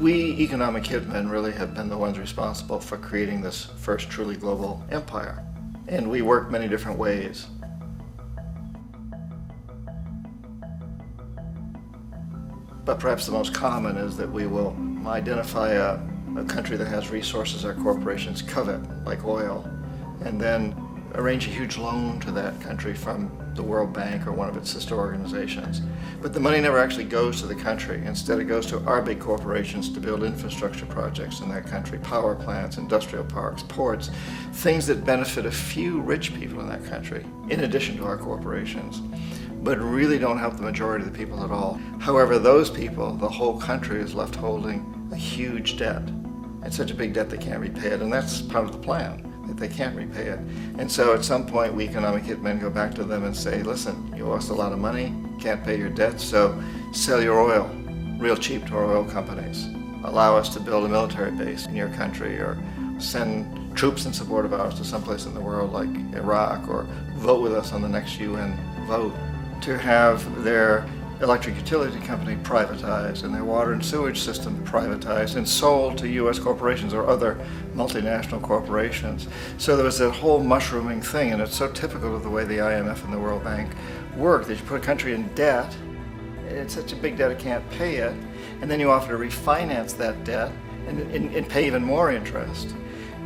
We economic hitmen really have been the ones responsible for creating this first truly global empire. And we work many different ways. But perhaps the most common is that we will identify a, a country that has resources our corporations covet, like oil, and then arrange a huge loan to that country from the World Bank or one of its sister organizations. But the money never actually goes to the country. Instead, it goes to our big corporations to build infrastructure projects in that country power plants, industrial parks, ports, things that benefit a few rich people in that country, in addition to our corporations, but really don't help the majority of the people at all. However, those people, the whole country is left holding a huge debt. It's such a big debt they can't repay it, and that's part of the plan they can't repay it. And so at some point, we economic hitmen go back to them and say, listen, you lost a lot of money, can't pay your debt, so sell your oil real cheap to our oil companies. Allow us to build a military base in your country or send troops in support of ours to someplace in the world like Iraq or vote with us on the next UN vote to have their electric utility company privatized and their water and sewage system privatized and sold to U.S. corporations or other multinational corporations. So there was that whole mushrooming thing, and it's so typical of the way the IMF and the World Bank work that you put a country in debt, it's such a big debt it can't pay it, and then you offer to refinance that debt and, and, and pay even more interest.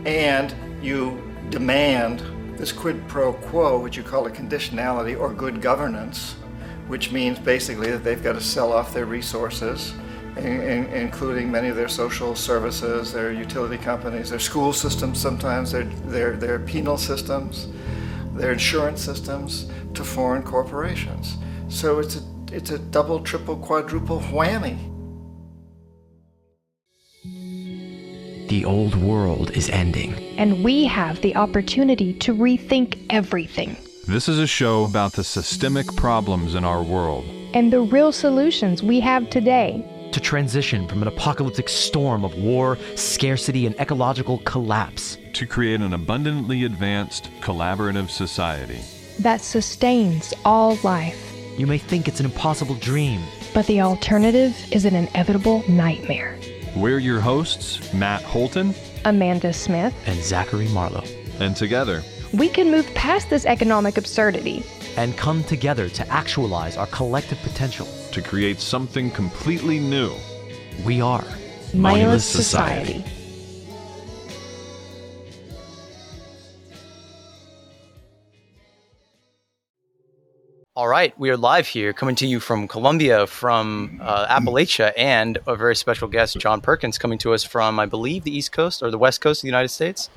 And you demand this quid pro quo, which you call a conditionality or good governance which means basically that they've got to sell off their resources, in, in, including many of their social services, their utility companies, their school systems sometimes, their, their, their penal systems, their insurance systems to foreign corporations. So it's a, it's a double, triple, quadruple whammy. The old world is ending. And we have the opportunity to rethink everything. This is a show about the systemic problems in our world and the real solutions we have today to transition from an apocalyptic storm of war, scarcity, and ecological collapse to create an abundantly advanced, collaborative society that sustains all life. You may think it's an impossible dream, but the alternative is an inevitable nightmare. We're your hosts, Matt Holton, Amanda Smith, and Zachary Marlowe. And together, we can move past this economic absurdity and come together to actualize our collective potential to create something completely new. We are Moneyless Society. Society. All right, we are live here, coming to you from Colombia, from uh, Appalachia, and a very special guest, John Perkins, coming to us from, I believe, the East Coast or the West Coast of the United States.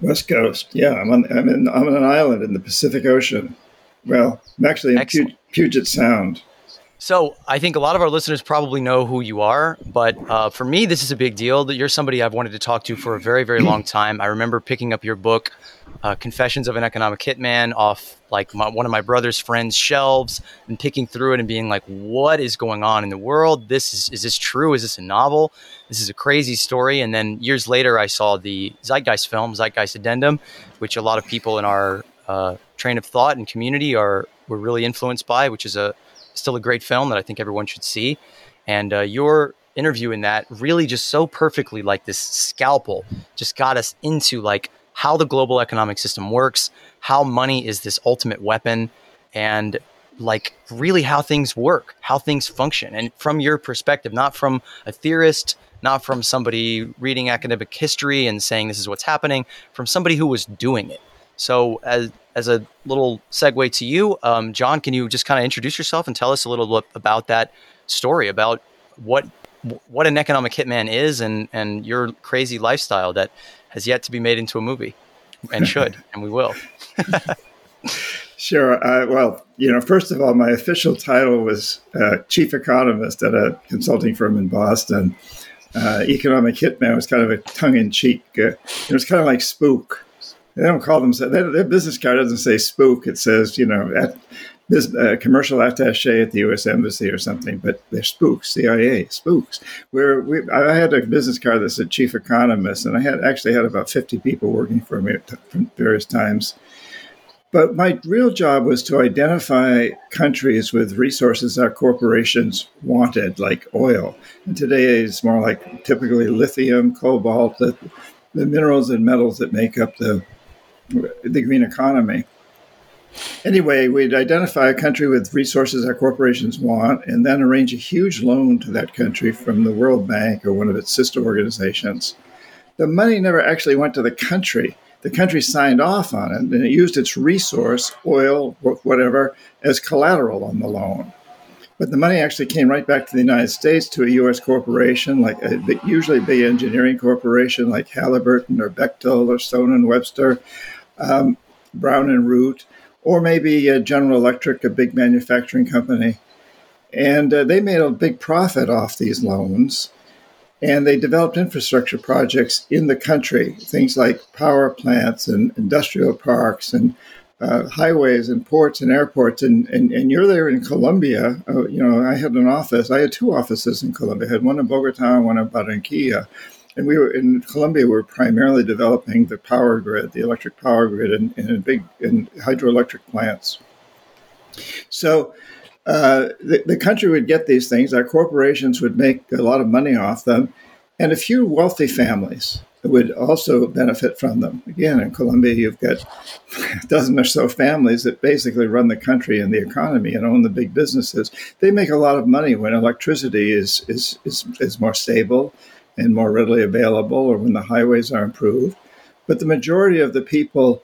West Coast. Yeah, I'm on. I'm in. I'm on an island in the Pacific Ocean. Well, I'm actually in Puget Sound. So I think a lot of our listeners probably know who you are, but uh, for me, this is a big deal. That you're somebody I've wanted to talk to for a very, very long time. I remember picking up your book, uh, "Confessions of an Economic Hitman," off like my, one of my brother's friends' shelves, and picking through it and being like, "What is going on in the world? This is is this true? Is this a novel? This is a crazy story." And then years later, I saw the Zeitgeist film, Zeitgeist Addendum, which a lot of people in our uh, train of thought and community are were really influenced by, which is a still a great film that I think everyone should see. And uh, your interview in that really just so perfectly, like this scalpel, just got us into like how the global economic system works, how money is this ultimate weapon, and like really how things work, how things function. And from your perspective, not from a theorist, not from somebody reading academic history and saying this is what's happening, from somebody who was doing it. So, as as a little segue to you, um, John, can you just kind of introduce yourself and tell us a little bit about that story, about what what an economic hitman is, and and your crazy lifestyle that has yet to be made into a movie, and should, and we will. Sure. Uh, well, you know, first of all, my official title was uh, chief economist at a consulting firm in Boston. Uh, economic hitman was kind of a tongue in cheek. Uh, it was kind of like spook. They don't call themselves, Their, their business card doesn't say spook. It says you know at uh, commercial attaché at the U.S. Embassy or something. But they're spooks, CIA spooks. Where we, I had a business card that said chief economist, and I had actually had about fifty people working for me at various times. But my real job was to identify countries with resources our corporations wanted, like oil. And today it's more like typically lithium, cobalt, the, the minerals and metals that make up the, the green economy. Anyway, we'd identify a country with resources our corporations want and then arrange a huge loan to that country from the World Bank or one of its sister organizations. The money never actually went to the country the country signed off on it and it used its resource, oil, whatever, as collateral on the loan. But the money actually came right back to the United States to a U.S. corporation, like a, usually a big engineering corporation like Halliburton or Bechtel or Stone and Webster, um, Brown and Root, or maybe General Electric, a big manufacturing company. And uh, they made a big profit off these loans and they developed infrastructure projects in the country, things like power plants and industrial parks and uh, highways and ports and airports. And, and, and you're there in Colombia. Uh, you know, I had an office. I had two offices in Colombia. I had one in Bogota and one in Barranquilla. And we were in Colombia. We were primarily developing the power grid, the electric power grid, and, in big in hydroelectric plants. So uh, the, the country would get these things. Our corporations would make a lot of money off them, and a few wealthy families would also benefit from them. Again, in Colombia, you've got a dozen or so families that basically run the country and the economy and own the big businesses. They make a lot of money when electricity is, is, is, is more stable and more readily available or when the highways are improved. But the majority of the people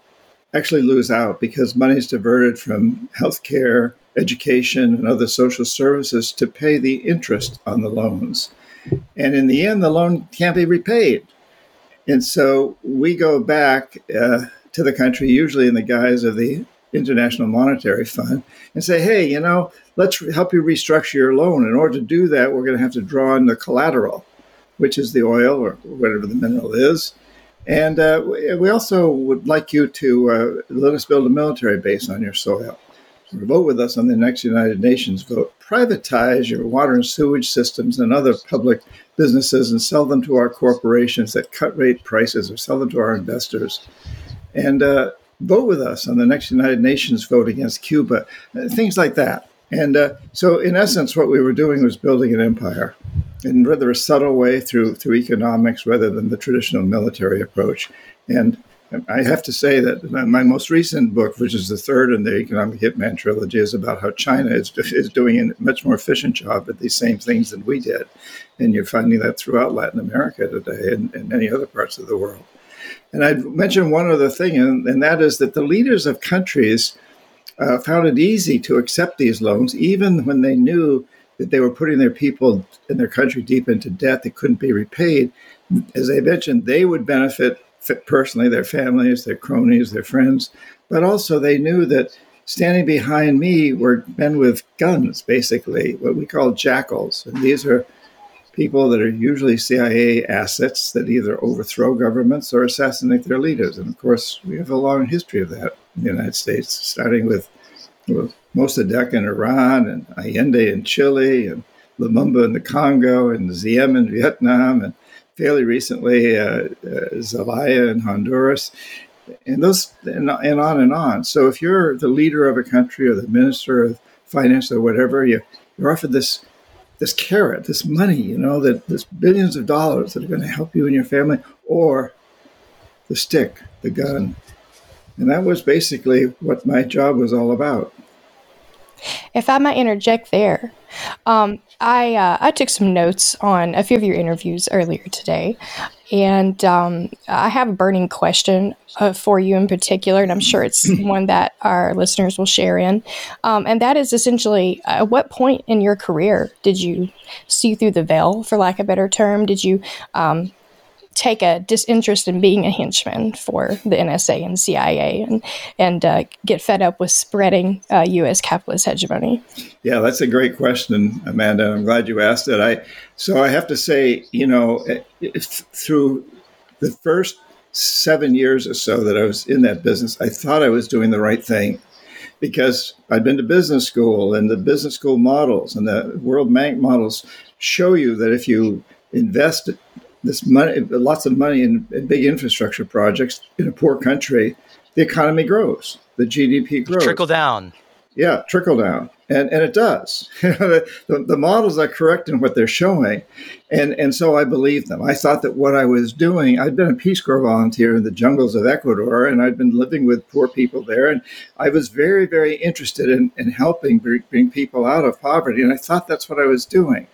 actually lose out because money is diverted from healthcare education and other social services to pay the interest on the loans. And in the end, the loan can't be repaid. And so we go back uh, to the country, usually in the guise of the International Monetary Fund, and say, hey, you know, let's help you restructure your loan. In order to do that, we're going to have to draw on the collateral, which is the oil or whatever the mineral is. And uh, we also would like you to uh, let us build a military base on your soil vote with us on the next United Nations vote. Privatize your water and sewage systems and other public businesses and sell them to our corporations that cut rate prices or sell them to our investors. And uh, vote with us on the next United Nations vote against Cuba, uh, things like that. And uh, so, in essence, what we were doing was building an empire in rather a subtle way through through economics rather than the traditional military approach. And I have to say that my most recent book, which is the third in the Economic Hitman trilogy, is about how China is, is doing a much more efficient job at these same things than we did. And you're finding that throughout Latin America today and, and many other parts of the world. And I'd mention one other thing, and, and that is that the leaders of countries uh, found it easy to accept these loans, even when they knew that they were putting their people and their country deep into debt that couldn't be repaid. As I mentioned, they would benefit personally, their families, their cronies, their friends, but also they knew that standing behind me were men with guns, basically, what we call jackals. And these are people that are usually CIA assets that either overthrow governments or assassinate their leaders. And of course, we have a long history of that in the United States, starting with, with Mossadegh in Iran and Allende in Chile and Lumumba in the Congo and Diem in Vietnam and fairly recently, uh, uh, Zelaya in Honduras, and those and, and on and on. So if you're the leader of a country or the minister of finance or whatever, you, you're offered this this carrot, this money, you know, that this billions of dollars that are going to help you and your family, or the stick, the gun. And that was basically what my job was all about. If I might interject there, um, I uh, I took some notes on a few of your interviews earlier today, and um, I have a burning question uh, for you in particular, and I'm sure it's one that our listeners will share in. Um, and that is essentially, uh, at what point in your career did you see through the veil, for lack of a better term? Did you um, take a disinterest in being a henchman for the NSA and CIA and and uh, get fed up with spreading uh, U.S. capitalist hegemony? Yeah, that's a great question, Amanda. I'm glad you asked it. I so I have to say, you know, through the first seven years or so that I was in that business, I thought I was doing the right thing because I'd been to business school and the business school models and the World Bank models show you that if you invest this money, lots of money in, in big infrastructure projects in a poor country, the economy grows, the GDP grows. Trickle down. Yeah, trickle down, and and it does. the, the models are correct in what they're showing, and and so I believed them. I thought that what I was doing, I'd been a Peace Corps volunteer in the jungles of Ecuador, and I'd been living with poor people there, and I was very very interested in in helping bring people out of poverty, and I thought that's what I was doing.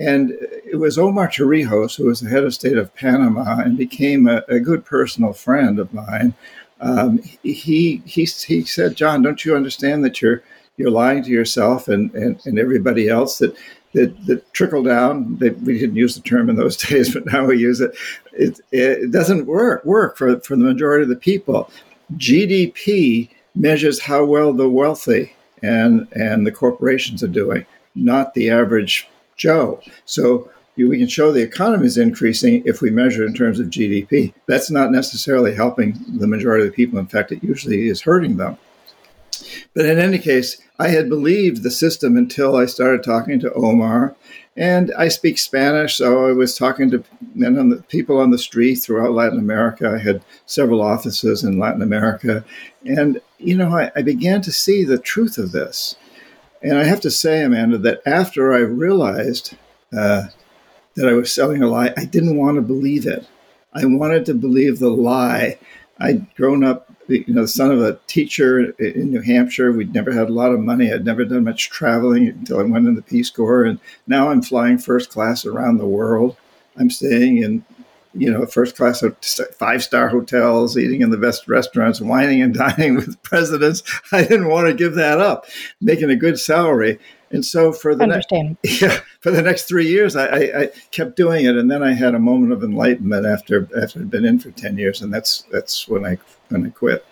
And it was Omar Torrijos, who was the head of state of Panama and became a, a good personal friend of mine. Um, he, he, he said, John, don't you understand that you're, you're lying to yourself and, and, and everybody else that, that, that trickle down, that we didn't use the term in those days, but now we use it. It, it doesn't work, work for, for the majority of the people. GDP measures how well the wealthy and, and the corporations are doing, not the average Joe. So we can show the economy is increasing if we measure in terms of GDP. That's not necessarily helping the majority of the people. In fact, it usually is hurting them. But in any case, I had believed the system until I started talking to Omar. And I speak Spanish, so I was talking to men on the, people on the street throughout Latin America. I had several offices in Latin America. And, you know, I, I began to see the truth of this. And I have to say, Amanda, that after I realized uh, that I was selling a lie, I didn't want to believe it. I wanted to believe the lie. I'd grown up, you know, the son of a teacher in New Hampshire. We'd never had a lot of money. I'd never done much traveling until I went in the Peace Corps. And now I'm flying first class around the world. I'm staying in you know, first class five star hotels, eating in the best restaurants, wining and dining with presidents. I didn't want to give that up, making a good salary. And so for the next yeah, for the next three years, I, I, I, kept doing it, and then I had a moment of enlightenment after after I'd been in for ten years, and that's that's when I when I quit.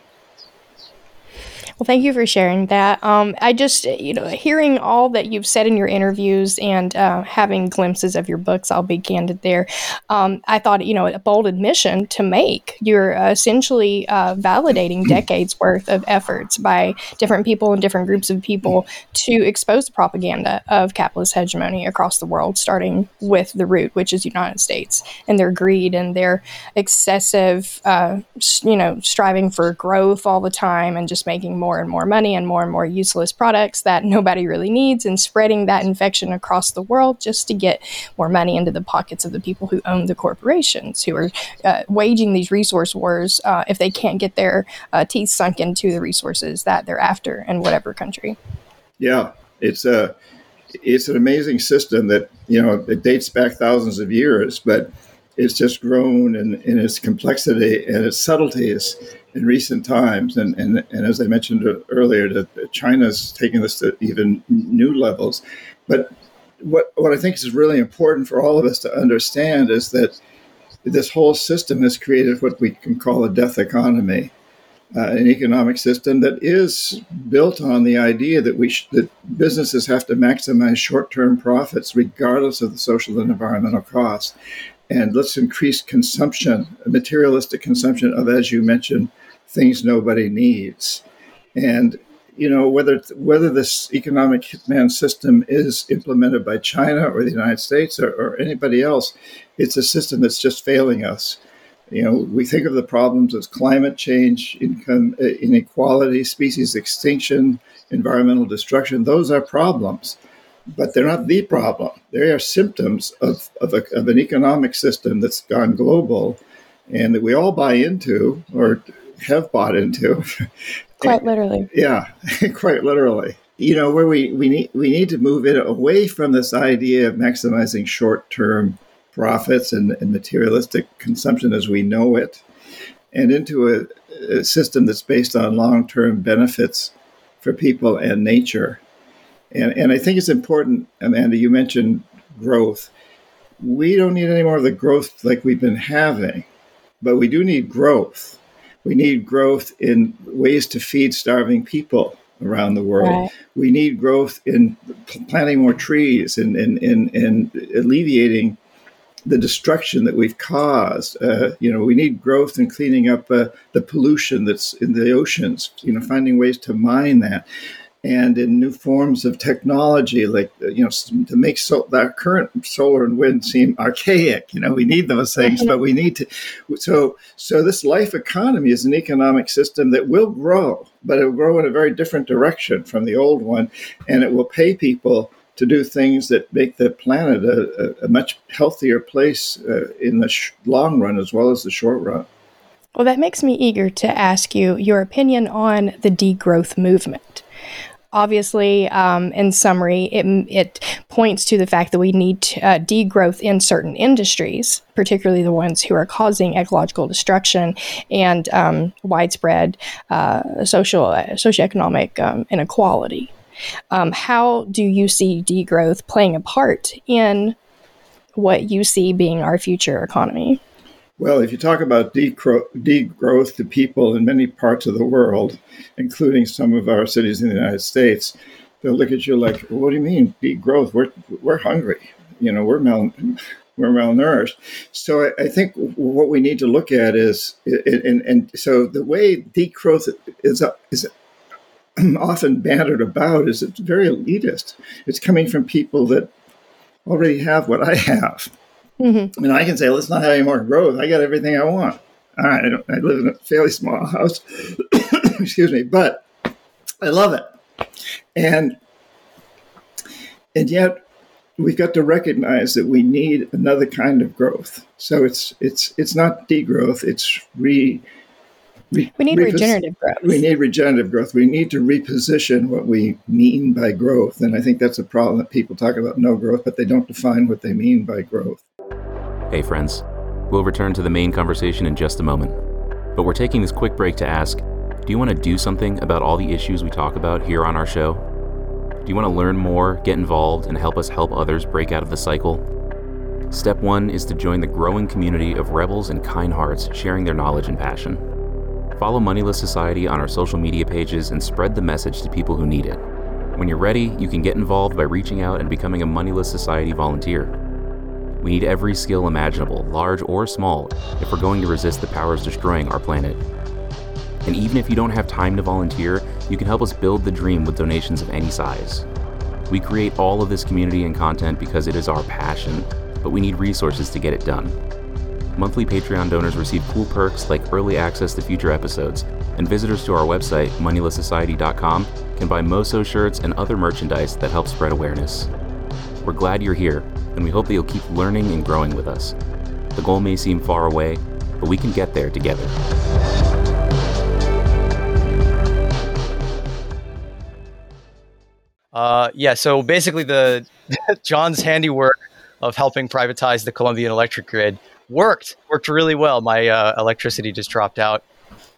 Well, thank you for sharing that. Um, I just, you know, hearing all that you've said in your interviews and uh, having glimpses of your books, I'll be candid there. Um, I thought, you know, a bold admission to make. You're essentially uh, validating decades worth of efforts by different people and different groups of people to expose the propaganda of capitalist hegemony across the world, starting with the root, which is the United States, and their greed and their excessive, uh, you know, striving for growth all the time and just making more more and more money and more and more useless products that nobody really needs and spreading that infection across the world just to get more money into the pockets of the people who own the corporations who are uh, waging these resource wars uh, if they can't get their uh, teeth sunk into the resources that they're after in whatever country. Yeah, it's a it's an amazing system that you know it dates back thousands of years, but it's just grown in, in its complexity and its subtleties in recent times. And, and, and as I mentioned earlier, that China's taking this to even new levels. But what, what I think is really important for all of us to understand is that this whole system has created what we can call a death economy. Uh, an economic system that is built on the idea that we sh- that businesses have to maximize short-term profits regardless of the social and environmental costs and let's increase consumption materialistic consumption of as you mentioned things nobody needs. And you know whether whether this economic hitman system is implemented by China or the United States or, or anybody else, it's a system that's just failing us. You know, we think of the problems as climate change, income uh, inequality, species extinction, environmental destruction. Those are problems, but they're not the problem. They are symptoms of, of, a, of an economic system that's gone global and that we all buy into or have bought into. Quite literally. yeah, quite literally. You know, where we, we need we need to move it away from this idea of maximizing short term profits and, and, materialistic consumption as we know it, and into a, a system that's based on long term benefits for people and nature. And, and I think it's important, Amanda, you mentioned growth. We don't need any more of the growth like we've been having, but we do need growth we need growth in ways to feed starving people around the world. Right. We need growth in planting more trees and, and, and, and alleviating the destruction that we've caused. Uh, you know, we need growth in cleaning up uh, the pollution that's in the oceans, you know, finding ways to mine that. And in new forms of technology, like you know, to make so that current solar and wind seem archaic. You know, we need those things, but we need to. So, so this life economy is an economic system that will grow, but it will grow in a very different direction from the old one, and it will pay people to do things that make the planet a, a much healthier place uh, in the sh- long run as well as the short run. Well, that makes me eager to ask you your opinion on the degrowth movement. Obviously, um, in summary, it, it points to the fact that we need to, uh, degrowth in certain industries, particularly the ones who are causing ecological destruction and um, widespread uh, social uh, socioeconomic um, inequality. Um, how do you see degrowth playing a part in what you see being our future economy? Well, if you talk about degrowth to people in many parts of the world, including some of our cities in the United States, they'll look at you like, "What do you mean degrowth? We're we're hungry. You know, we're mal." We're malnourished. So I, I think what we need to look at is, and, and so the way degrowth is, is often bantered about is it's very elitist. It's coming from people that already have what I have. Mm-hmm. I mean, I can say, let's not have any more growth. I got everything I want. All right, I, I live in a fairly small house. Excuse me, but I love it. And and yet we've got to recognize that we need another kind of growth. So it's it's it's not degrowth, it's re we need repos- regenerative growth. We need regenerative growth. We need to reposition what we mean by growth. And I think that's a problem that people talk about no growth, but they don't define what they mean by growth. Hey, friends. We'll return to the main conversation in just a moment. But we're taking this quick break to ask do you want to do something about all the issues we talk about here on our show? Do you want to learn more, get involved, and help us help others break out of the cycle? Step one is to join the growing community of rebels and kind hearts sharing their knowledge and passion. Follow Moneyless Society on our social media pages and spread the message to people who need it. When you're ready, you can get involved by reaching out and becoming a Moneyless Society volunteer. We need every skill imaginable, large or small, if we're going to resist the powers destroying our planet. And even if you don't have time to volunteer, you can help us build the dream with donations of any size. We create all of this community and content because it is our passion, but we need resources to get it done monthly Patreon donors receive cool perks like early access to future episodes, and visitors to our website, moneylesssociety.com, can buy Moso shirts and other merchandise that help spread awareness. We're glad you're here, and we hope that you'll keep learning and growing with us. The goal may seem far away, but we can get there together. Uh, yeah, so basically, the John's handiwork of helping privatize the Colombian electric grid worked worked really well. My uh, electricity just dropped out,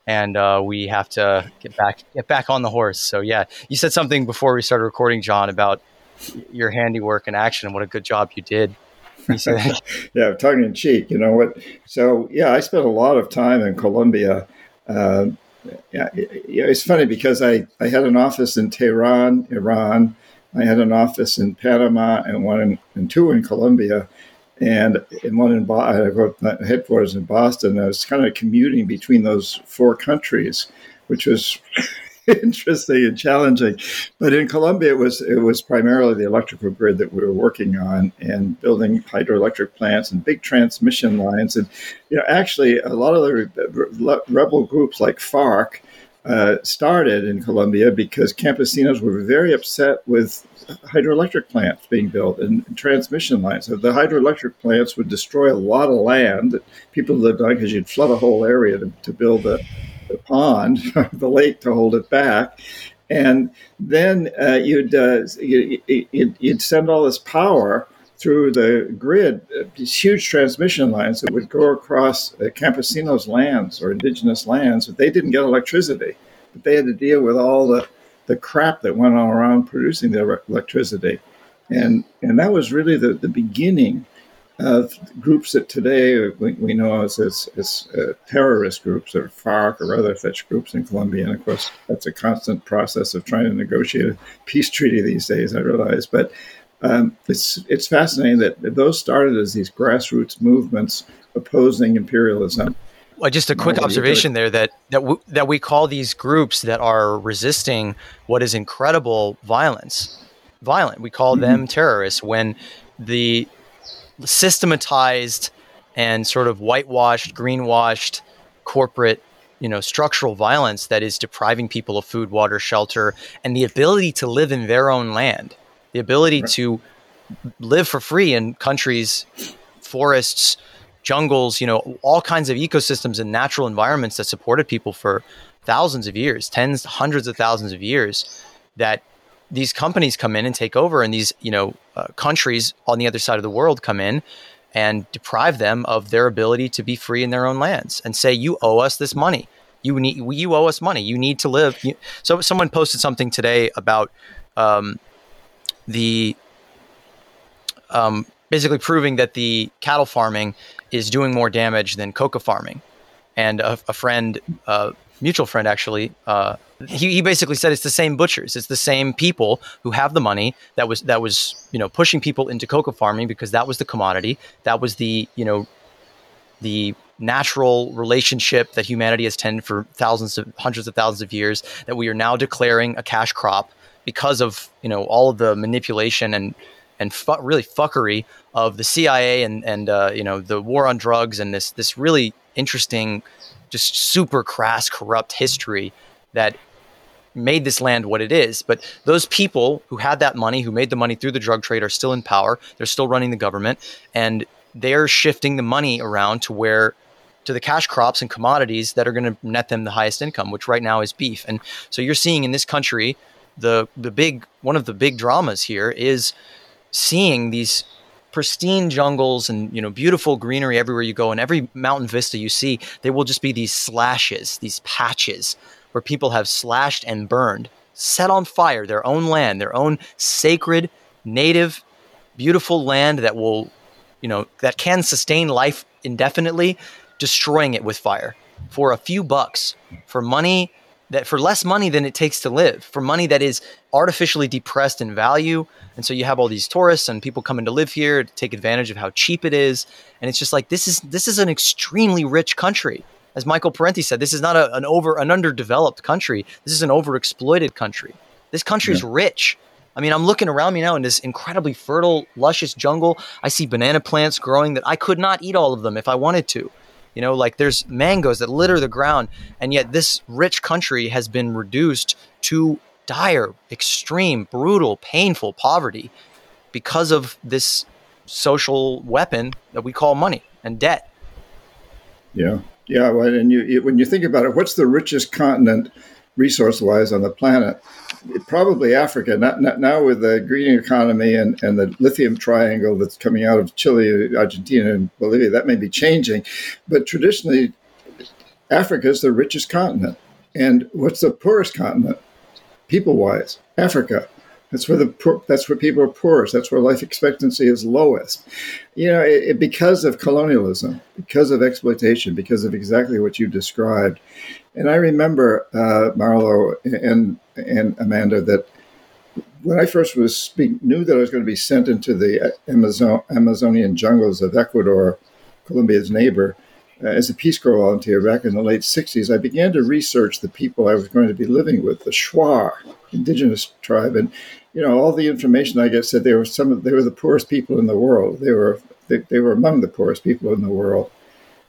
and uh, we have to get back get back on the horse. So yeah, you said something before we started recording, John, about your handiwork in action and what a good job you did. yeah, tongue in cheek. You know what? So yeah, I spent a lot of time in Colombia. Uh, yeah, it's funny because I, I had an office in Tehran, Iran. I had an office in Panama and one in, and two in Colombia and one in Boston, headquarters in Boston. I was kind of commuting between those four countries, which was interesting and challenging. But in Colombia, it was it was primarily the electrical grid that we were working on and building hydroelectric plants and big transmission lines. And you know, actually, a lot of the rebel groups like FARC. Uh, started in Colombia because campesinos were very upset with hydroelectric plants being built and, transmission lines. So the hydroelectric plants would destroy a lot of land that people lived on because you'd flood a whole area to, to build the, the pond, the lake to hold it back. And then uh, you'd, uh, you, would you'd send all this power through the grid, these huge transmission lines that would go across uh, campesinos' lands or indigenous lands, but they didn't get electricity. But they had to deal with all the the crap that went on around producing the electricity. And, and that was really the, the beginning of groups that today we, we know as, as, as uh, terrorist groups or FARC or other such groups in Colombia. And of course, that's a constant process of trying to negotiate a peace treaty these days, I realize. But um, it's, it's fascinating that those started as these grassroots movements opposing imperialism Uh, just a quick observation there that that w- that we call these groups that are resisting what is incredible violence violent. We call them terrorists when the systematized and sort of whitewashed, greenwashed corporate, you know, structural violence that is depriving people of food, water, shelter, and the ability to live in their own land, the ability to live for free in countries, forests, jungles, you know, all kinds of ecosystems and natural environments that supported people for thousands of years, tens, hundreds of thousands of years, that these companies come in and take over, and these, you know, uh, countries on the other side of the world come in and deprive them of their ability to be free in their own lands and say, "You owe us this money. You need, you owe us money. You need to live." So, someone posted something today about um, the um, basically proving that the cattle farming is doing more damage than coca farming. And a, a friend, uh, mutual friend actually, uh, he, he basically said it's the same butchers, it's the same people who have the money that was that was you know pushing people into coca farming because that was the commodity, that was the you know the natural relationship that humanity has tended for thousands of hundreds of thousands of years that we are now declaring a cash crop because of you know all of the manipulation and and fu- really fuckery of the CIA and and uh, you know the war on drugs and this this really interesting, just super crass, corrupt history that made this land what it is. But those people who had that money, who made the money through the drug trade, are still in power. They're still running the government, and they're shifting the money around to where to the cash crops and commodities that are going to net them the highest income, which right now is beef. And so you're seeing in this country the the big one of the big dramas here is seeing these pristine jungles and you know beautiful greenery everywhere you go and every mountain vista you see there will just be these slashes these patches where people have slashed and burned set on fire their own land their own sacred native beautiful land that will you know that can sustain life indefinitely destroying it with fire for a few bucks for money that for less money than it takes to live, for money that is artificially depressed in value. And so you have all these tourists and people coming to live here to take advantage of how cheap it is. And it's just like this is this is an extremely rich country. As Michael Parenti said, this is not a, an over an underdeveloped country. This is an overexploited country. This country is rich. I mean, I'm looking around me now in this incredibly fertile, luscious jungle. I see banana plants growing that I could not eat all of them if I wanted to. You know, like there's mangoes that litter the ground, and yet this rich country has been reduced to dire, extreme, brutal, painful poverty because of this social weapon that we call money and debt. Yeah, yeah. Well, and you, you, when you think about it, what's the richest continent resource-wise on the planet? Probably Africa. Not, not now with the green economy and, and the lithium triangle that's coming out of Chile, Argentina, and Bolivia. That may be changing, but traditionally, Africa is the richest continent. And what's the poorest continent, people-wise? Africa. That's where the poor, that's where people are poorest. That's where life expectancy is lowest. You know, it, it, because of colonialism, because of exploitation, because of exactly what you described. And I remember, uh, Marlo and and Amanda, that when I first was speak, knew that I was going to be sent into the Amazon, Amazonian jungles of Ecuador, Colombia's neighbor, uh, as a Peace Corps volunteer back in the late 60s, I began to research the people I was going to be living with, the Shuar, indigenous tribe. And, you know, all the information I get said they were some of, they were the poorest people in the world. They were, they, they were among the poorest people in the world.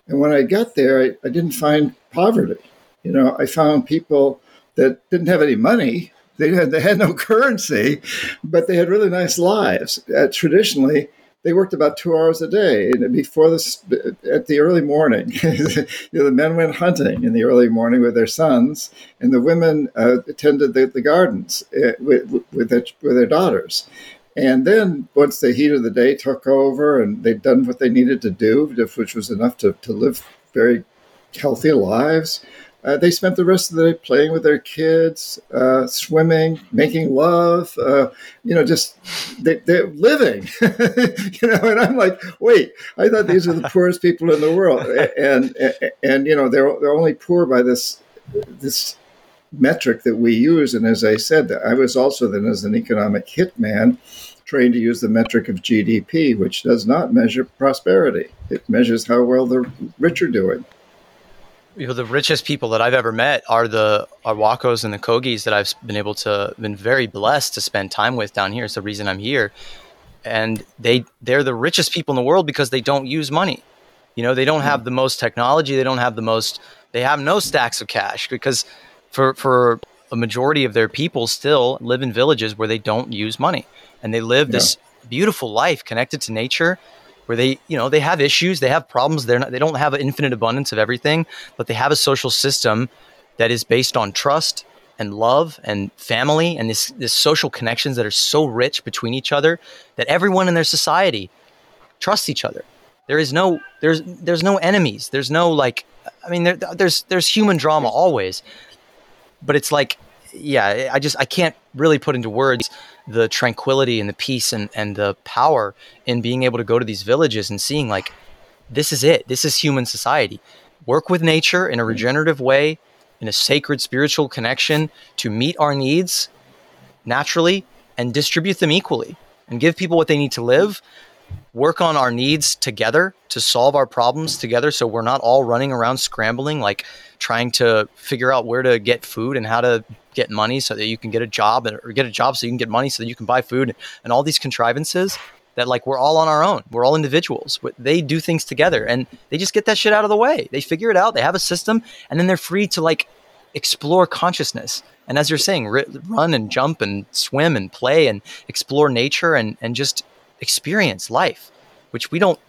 And when I got there, I, I didn't find poverty. You know, I found people that didn't have any money. They had, they had no currency, but they had really nice lives. Uh, traditionally, they worked about two hours a day. Before this, at the early morning, you know, the men went hunting in the early morning with their sons, and the women uh, attended the, the gardens uh, with, with, their, with their daughters. And then once the heat of the day took over and they'd done what they needed to do, which was enough to, to live very healthy lives, uh, they spent the rest of the day playing with their kids, uh, swimming, making love, uh, you know, just they, they're living, you know. And I'm like, wait, I thought these are the poorest people in the world, and and, and you know, they're they're only poor by this this metric that we use. And as I said, I was also then as an economic hitman trained to use the metric of GDP, which does not measure prosperity; it measures how well the rich are doing. You know, the richest people that I've ever met are the Arhuacos and the Kogis that I've been able to been very blessed to spend time with down here. It's the reason I'm here, and they they're the richest people in the world because they don't use money. You know, they don't have hmm. the most technology. They don't have the most. They have no stacks of cash because for for a majority of their people still live in villages where they don't use money and they live this beautiful life connected to nature where they you know they have issues they have problems they're not they don't have an infinite abundance of everything but they have a social system that is based on trust and love and family and this this social connections that are so rich between each other that everyone in their society trusts each other. There is no there's there's no enemies. There's no like i mean there, there's there's human drama always but it's like yeah i just i can't really put into words the tranquility and the peace and, and the power in being able to go to these villages and seeing like this is it. This is human society. Work with nature in a mm-hmm. regenerative way in a sacred spiritual connection to meet our needs naturally and distribute them equally and give people what they need to live. Work on our needs together to solve our problems together so we're not all running around scrambling like trying to figure out where to get food and how to get money so that you can get a job or get a job so you can get money so that you can buy food and all these contrivances that like we're all on our own. We're all individuals. They do things together and they just get that shit out of the way. They figure it out. They have a system and then they're free to like explore consciousness. And as you're saying run and jump and swim and play and explore nature and and just experience life, which we don't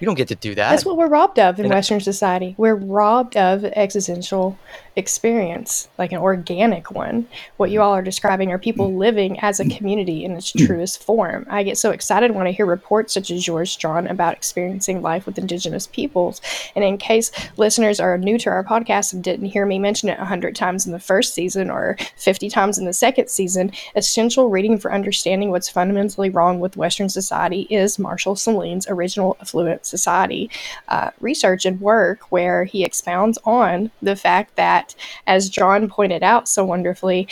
we don't get to do that. That's what we're robbed of in and Western society. We're robbed of existential experience, like an organic one. What you all are describing are people living as a community in its truest form. I get so excited when I hear reports such as yours, John, about experiencing life with Indigenous peoples. And in case listeners are new to our podcast and didn't hear me mention it 100 times in the first season or 50 times in the second season, essential reading for understanding what's fundamentally wrong with Western society is Marshall Sahlins' original Affluent Society uh, research and work, where he expounds on the fact that that, as John pointed out so wonderfully,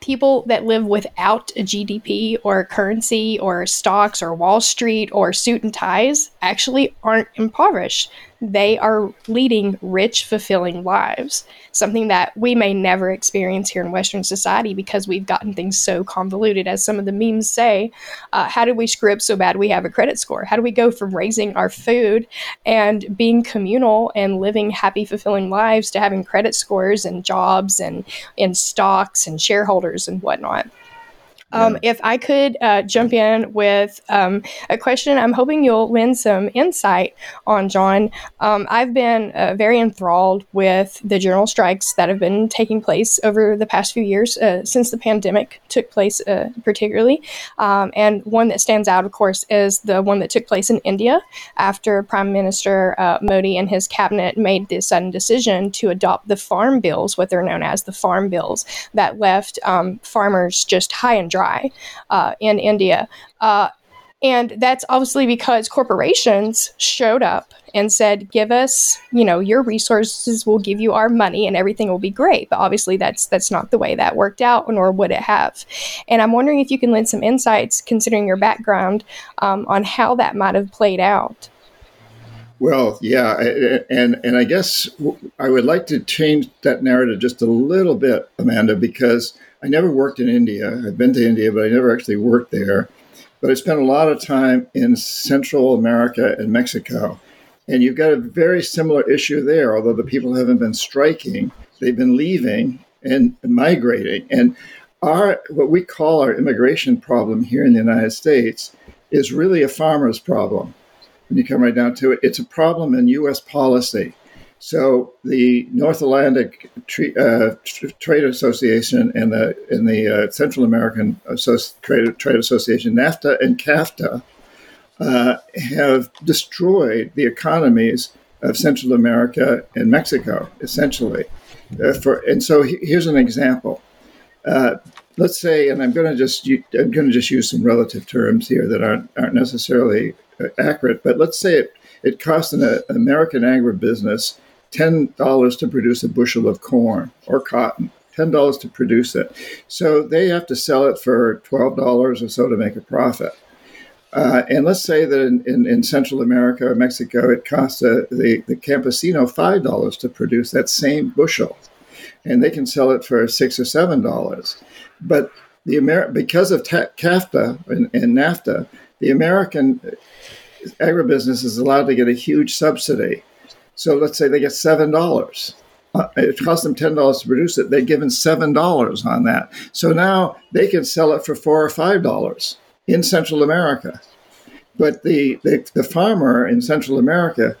people that live without a GDP or currency or stocks or Wall Street or suit and ties actually aren't impoverished they are leading rich, fulfilling lives. Something that we may never experience here in Western society because we've gotten things so convoluted. As some of the memes say, uh, how did we screw up so bad we have a credit score? How do we go from raising our food and being communal and living happy, fulfilling lives to having credit scores and jobs and, and stocks and shareholders and whatnot? Um, If I could uh, jump in with um, a question, I'm hoping you'll lend some insight on, John. Um, I've been uh, very enthralled with the general strikes that have been taking place over the past few years uh, since the pandemic took place, uh, particularly. Um, and one that stands out, of course, is the one that took place in India after Prime Minister uh, Modi and his cabinet made the sudden decision to adopt the farm bills, what they're known as the farm bills, that left um, farmers just high and dry dry uh, in India. Uh, and that's obviously because corporations showed up and said, "Give us, you know, your resources. We'll give you our money, and everything will be great." But obviously, that's that's not the way that worked out, nor would it have. And I'm wondering if you can lend some insights, considering your background, um, on how that might have played out. Well, yeah, and and I guess I would like to change that narrative just a little bit, Amanda, because I never worked in India. I've been to India, but I never actually worked there. But I spent a lot of time in Central America and Mexico. And you've got a very similar issue there, although the people haven't been striking, they've been leaving and migrating. And our what we call our immigration problem here in the United States is really a farmer's problem. When you come right down to it, it's a problem in US policy. So the North Atlantic uh, Trade Association and the the uh, Central American Trade, Trade Association, NAFTA and CAFTA, uh, have destroyed the economies of Central America and Mexico, essentially. Uh, for and so here's an example. Uh, let's say, and I'm going to just I'm going to just use some relative terms here that aren't aren't necessarily uh, accurate, but let's say it it cost an American agribusiness $10 to produce a bushel of corn or cotton, $10 to produce it. So they have to sell it for $12 or so to make a profit. Uh, and let's say that in, in, in, Central America or Mexico, it costs uh, the, the campesino $5 to produce that same bushel. And they can sell it for 6 or $7. But the Amer- because of ta- CAFTA and, and NAFTA, the American agribusiness is allowed to get a huge subsidy. So let's say they get $7 uh, it cost them ten dollars to produce it. They're given seven dollars on that. So now they can sell it for four or five dollars in Central America. But the, the, the farmer in Central America,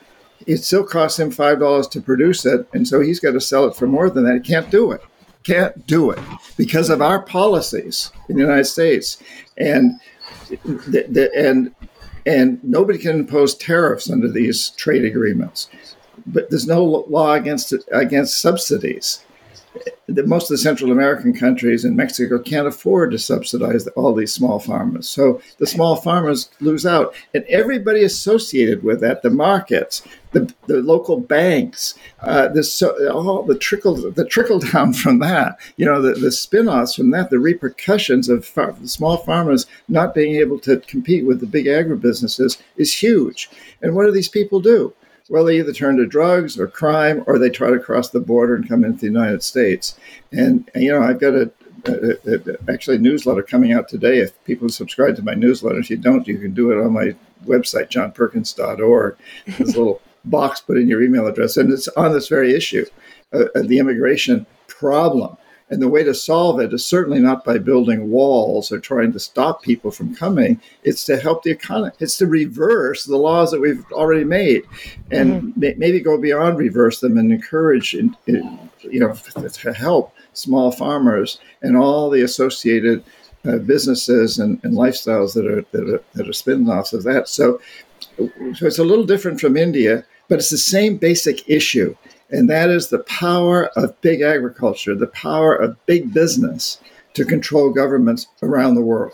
it still costs him five dollars to produce it, and so he's got to sell it for more than that. He can't do it. Can't do it because of our policies in the United States, and the, the, and and nobody can impose tariffs under these trade agreements but there's no law against against subsidies. Most of the Central American countries and Mexico can't afford to subsidize all these small farmers. So the small farmers lose out. And everybody associated with that, the markets, the, the local banks, uh, the, so, all the trickle the trickle down from that, you know, the, the spin-offs from that, the repercussions of far, small farmers not being able to compete with the big agribusinesses is huge. And what do these people do? Well, they either turn to drugs or crime, or they try to cross the border and come into the United States. And, and you know, I've got a, a, a, actually a newsletter coming out today. If people subscribe to my newsletter, if you don't, you can do it on my website, johnperkins.org. There's a little box put in your email address, and it's on this very issue, uh, uh the immigration problem. And the way to solve it is certainly not by building walls or trying to stop people from coming. It's to help the economy. It's to reverse the laws that we've already made, and mm-hmm. maybe go beyond reverse them and encourage, in, in, you know, to help small farmers and all the associated uh, businesses and, and, lifestyles that are that are, that are spin-offs of that. So, so it's a little different from India, but it's the same basic issue and that is the power of big agriculture, the power of big business to control governments around the world.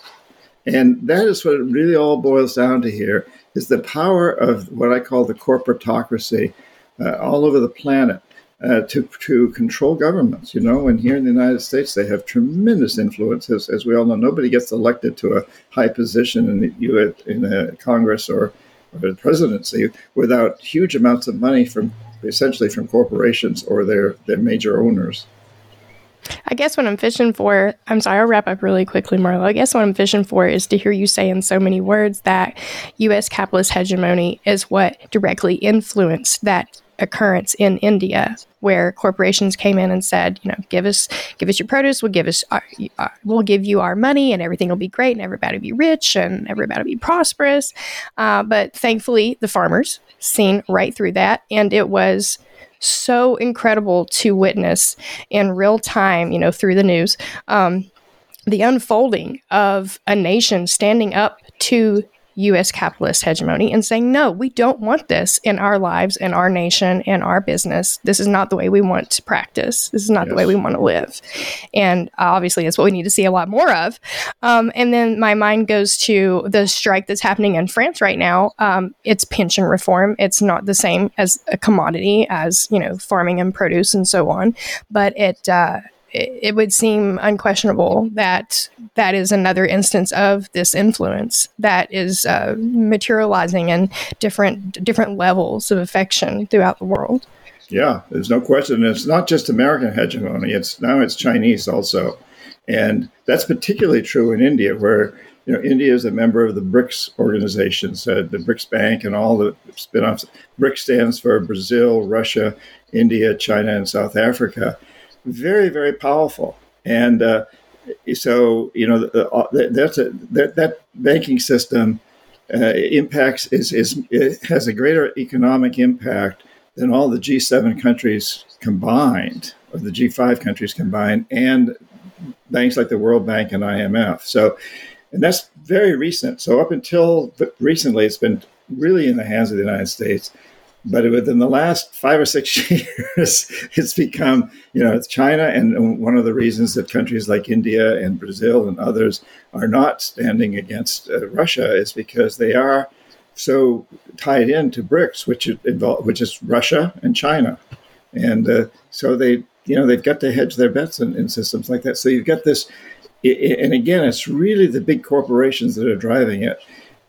And that is what it really all boils down to here is the power of what I call the corporatocracy uh, all over the planet uh, to, to control governments. You know, and here in the United States, they have tremendous influence. As, as we all know, nobody gets elected to a high position in the, US, in a Congress or, or the presidency without huge amounts of money from essentially from corporations or their, their major owners. I guess what I'm fishing for, I'm sorry, I'll wrap up really quickly, Marlo. I guess what I'm fishing for is to hear you say in so many words that U.S. capitalist hegemony is what directly influenced that occurrence in India, where corporations came in and said, you know, give us, give us your produce, we'll give us, our, uh, we'll give you our money, and everything will be great, and everybody will be rich, and everybody will be prosperous. Uh, but thankfully, the farmers seen right through that. And it was so incredible to witness in real time, you know, through the news, um, the unfolding of a nation standing up to US capitalist hegemony and saying, no, we don't want this in our lives, in our nation, in our business. This is not the way we want to practice. This is not yes. the way we want to live. And obviously, it's what we need to see a lot more of. Um, and then my mind goes to the strike that's happening in France right now. Um, it's pension reform. It's not the same as a commodity as, you know, farming and produce and so on, but it, uh, it would seem unquestionable that that is another instance of this influence that is uh, materializing in different different levels of affection throughout the world. Yeah, there's no question. It's not just American hegemony; it's now it's Chinese also, and that's particularly true in India, where you know India is a member of the BRICS organizations, so the BRICS Bank, and all the spin-offs. BRICS stands for Brazil, Russia, India, China, and South Africa very, very powerful. And uh, so, you know, uh, that's a, that, that banking system uh, impacts is, is has a greater economic impact than all the G7 countries combined, or the G5 countries combined, and banks like the World Bank and IMF. So, and that's very recent. So, up until recently, it's been really in the hands of the United States. But within the last five or six years, it's become, you know, it's China. And one of the reasons that countries like India and Brazil and others are not standing against uh, Russia is because they are so tied into BRICS, which is, which is Russia and China. And uh, so they, you know, they've got to hedge their bets in, in systems like that. So you've got this, and again, it's really the big corporations that are driving it.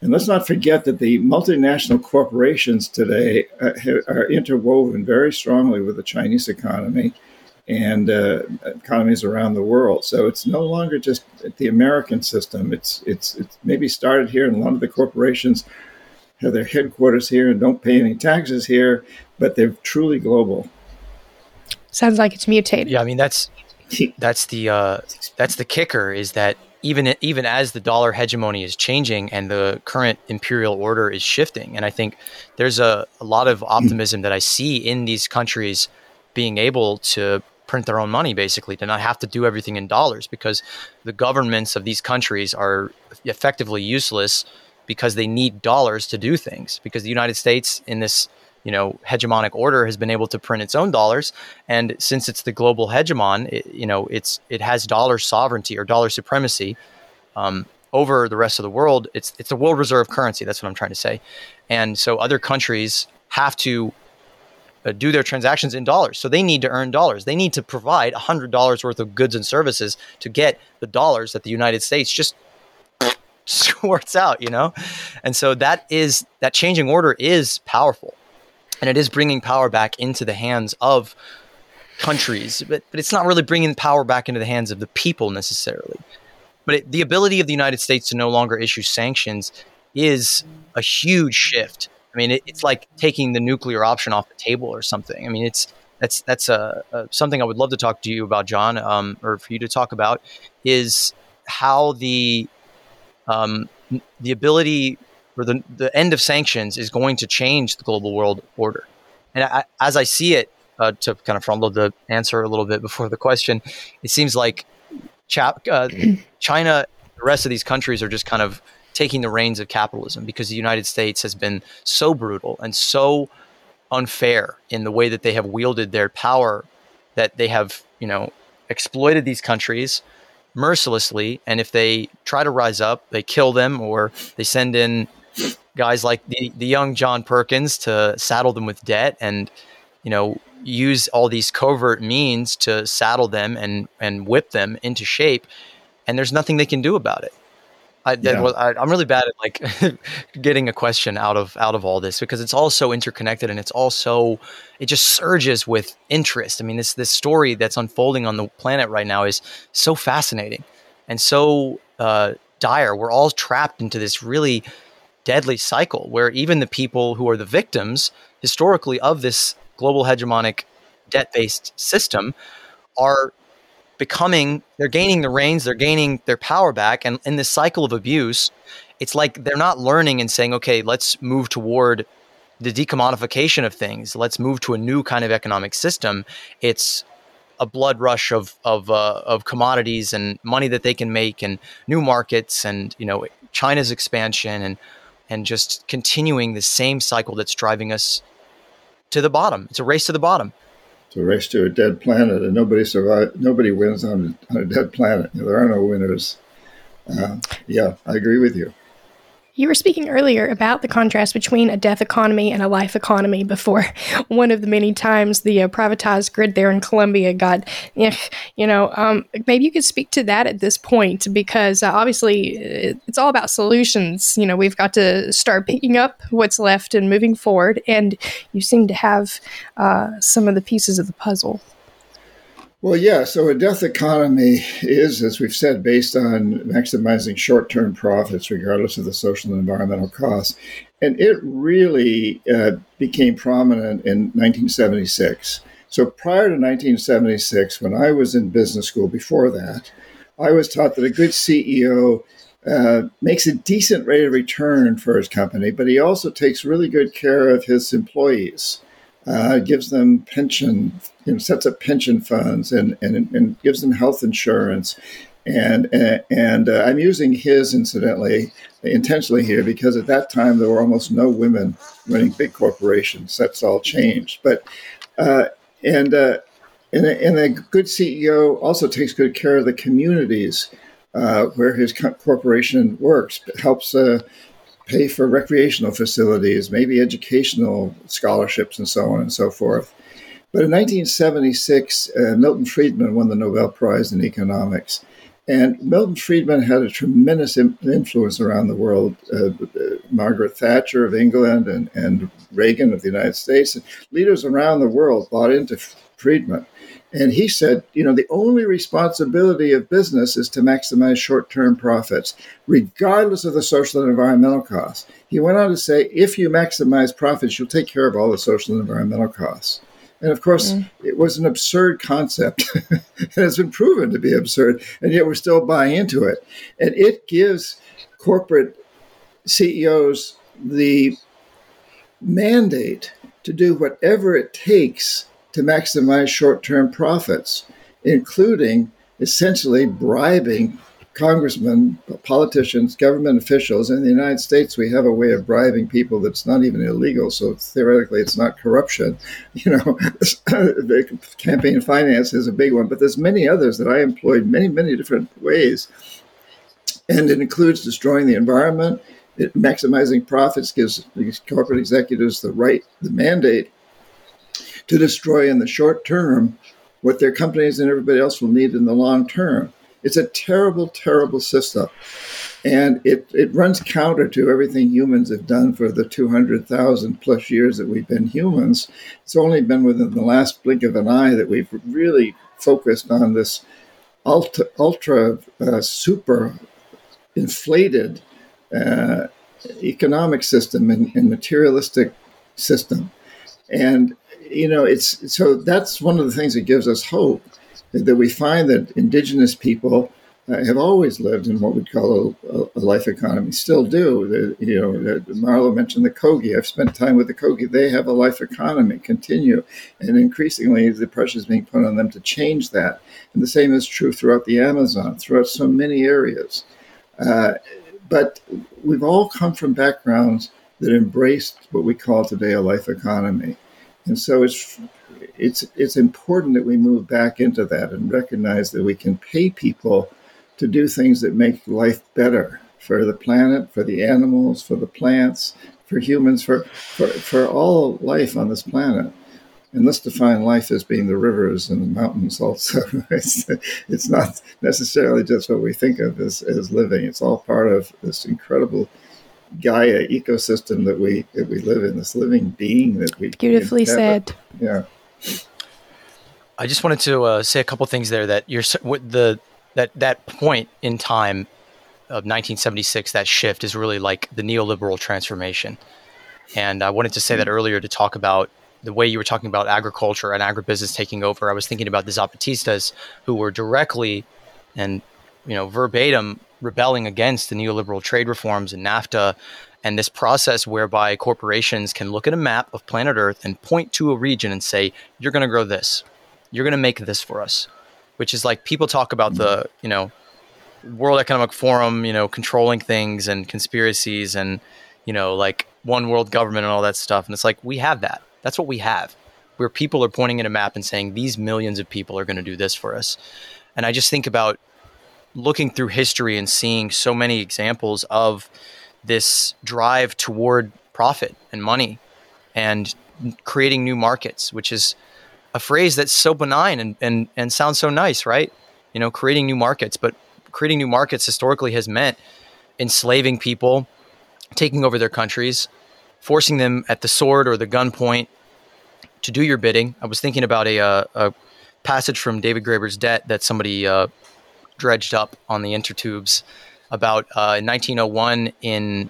And let's not forget that the multinational corporations today uh, are interwoven very strongly with the Chinese economy and uh, economies around the world. So it's no longer just the American system. It's it's it's maybe started here, and a lot of the corporations have their headquarters here and don't pay any taxes here, but they're truly global. Sounds like it's mutated. Yeah, I mean that's that's the uh, that's the kicker is that even even as the dollar hegemony is changing and the current imperial order is shifting, and I think there's a, a lot of hmm. optimism that I see in these countries being able to print their own money basically to not have to do everything in dollars because the governments of these countries are effectively useless because they need dollars to do things. Because the United States in this you know hegemonic order has been able to print its own dollars. And since it's the global hegemon it, you know it's it has dollar sovereignty or dollar supremacy um, over the rest of the world. It's it's a world reserve currency that's what i'm trying to say. And so other countries have to uh, do their transactions in dollars. So they need to earn dollars. They need to provide $100 worth of goods and services to get the dollars that the united states just squirts out you know? And so that is that changing order is powerful and it is bringing power back into the hands of countries, but, but it's not really bringing power back into the hands of the people necessarily. But it, the ability of the United States to no longer issue sanctions is a huge shift. I mean, it, it's like taking the nuclear option off the table or something. I mean, it's that's that's a, a something I would love to talk to you about, John, um, or for you to talk about, is how the um, the ability or the, the end of sanctions is going to change the global world order. And I, as I see it, uh, to kind of frondle the answer a little bit before the question, it seems like Chap, uh, China, the rest of these countries are just kind of taking the reins of capitalism because the United States has been so brutal and so unfair in the way that they have wielded their power that they have, you know, exploited these countries mercilessly. And if they try to rise up, they kill them or they send in guys like the, the young John Perkins to saddle them with debt and, you know, use all these covert means to saddle them and, and whip them into shape. And there's nothing they can do about it. I, yeah. I, am really bad at like getting a question out of out of all this because it's all so interconnected and it's all so it just surges with interest. I mean, this this story that's unfolding on the planet right now is so fascinating and so uh, dire. We're all trapped into this really deadly cycle where even the people who are the victims historically of this global hegemonic debt based system are becoming they're gaining the reins they're gaining their power back and in this cycle of abuse it's like they're not learning and saying okay let's move toward the decommodification of things. Let's move to a new kind of economic system. It's a blood rush of of uh, of commodities and money that they can make and new markets and you know China's expansion and and just continuing the same cycle that's driving us to the bottom. It's a race to the bottom. It's a race to a dead planet, and nobody survive. Nobody wins on, on a dead planet. There are no winners. Uh, yeah, I agree with you. You were speaking earlier about the contrast between a death economy and a life economy before one of the many times the uh, privatized grid there in Colombia got, you know, um, maybe you could speak to that at this point because uh, obviously uh, it's all about solutions. You know, we've got to start picking up what's left and moving forward, and you seem to have uh, some of the pieces of the puzzle. Well, yeah. So a death economy is, as we've said, based on maximizing short term profits, regardless of the social and environmental costs. And it really uh, became prominent in 1976. So prior to 1976, when I was in business school, before that, I was taught that a good CEO uh, makes a decent rate of return for his company, but he also takes really good care of his employees uh, gives them pension, you know, sets up pension funds and, and, and gives them health insurance. And, and, uh, I'm using his, incidentally, intentionally here because at that time there were almost no women running big corporations. That's all changed. But, uh, and, uh, and, a, and a good CEO also takes good care of the communities uh, where his co- corporation works, it helps uh, pay for recreational facilities, maybe educational scholarships, and so on and so forth. But in 1976, uh, Milton Friedman won the Nobel Prize in economics. And Milton Friedman had a tremendous influence around the world. Uh, uh, Margaret Thatcher of England and, and Reagan of the United States, and leaders around the world bought into Friedman. And he said, you know, the only responsibility of business is to maximize short term profits, regardless of the social and environmental costs. He went on to say, if you maximize profits, you'll take care of all the social and environmental costs. And of course, mm. it was an absurd concept, and it's been proven to be absurd, and yet we're still buying into it. And it gives corporate CEOs the mandate to do whatever it takes to maximize short term profits, including essentially bribing congressmen, politicians, government officials. In the United States, we have a way of bribing people that's not even illegal. So theoretically, it's not corruption. You know, campaign finance is a big one, but there's many others that I employed many, many different ways. And it includes destroying the environment. It, maximizing profits gives these corporate executives the right, the mandate to destroy in the short term what their companies and everybody else will need in the long term. It's a terrible, terrible system. And it, it runs counter to everything humans have done for the 200,000 plus years that we've been humans. It's only been within the last blink of an eye that we've really focused on this ultra, ultra uh, super inflated uh, economic system and, and materialistic system. And, you know, it's so that's one of the things that gives us hope that we find that indigenous people uh, have always lived in what we call a, a life economy, still do. The, you know, Marlo mentioned the Kogi. I've spent time with the Kogi. They have a life economy, continue, and increasingly the pressure is being put on them to change that. And the same is true throughout the Amazon, throughout so many areas. Uh, but we've all come from backgrounds that embraced what we call today a life economy. And so it's it's it's important that we move back into that and recognize that we can pay people to do things that make life better for the planet, for the animals, for the plants, for humans, for for, for all life on this planet. And let's define life as being the rivers and the mountains also. it's, it's not necessarily just what we think of as, as living. It's all part of this incredible Gaia ecosystem that we that we live in, this living being that we beautifully inhabit. said. Yeah. I just wanted to uh, say a couple things there that you're the that that point in time of 1976 that shift is really like the neoliberal transformation. And i wanted to say that earlier to talk about the way you were talking about agriculture and agribusiness taking over. I was thinking about the zapatistas who were directly and you know verbatim rebelling against the neoliberal trade reforms and nafta and this process whereby corporations can look at a map of planet earth and point to a region and say you're going to grow this you're going to make this for us, which is like people talk about the, you know, World Economic Forum, you know, controlling things and conspiracies and, you know, like one world government and all that stuff. And it's like, we have that. That's what we have, where people are pointing at a map and saying, these millions of people are going to do this for us. And I just think about looking through history and seeing so many examples of this drive toward profit and money and creating new markets, which is a phrase that's so benign and, and, and sounds so nice, right? You know, creating new markets, but creating new markets historically has meant enslaving people, taking over their countries, forcing them at the sword or the gunpoint to do your bidding. I was thinking about a, uh, a passage from David Graeber's Debt that somebody uh, dredged up on the intertubes about uh, in 1901 in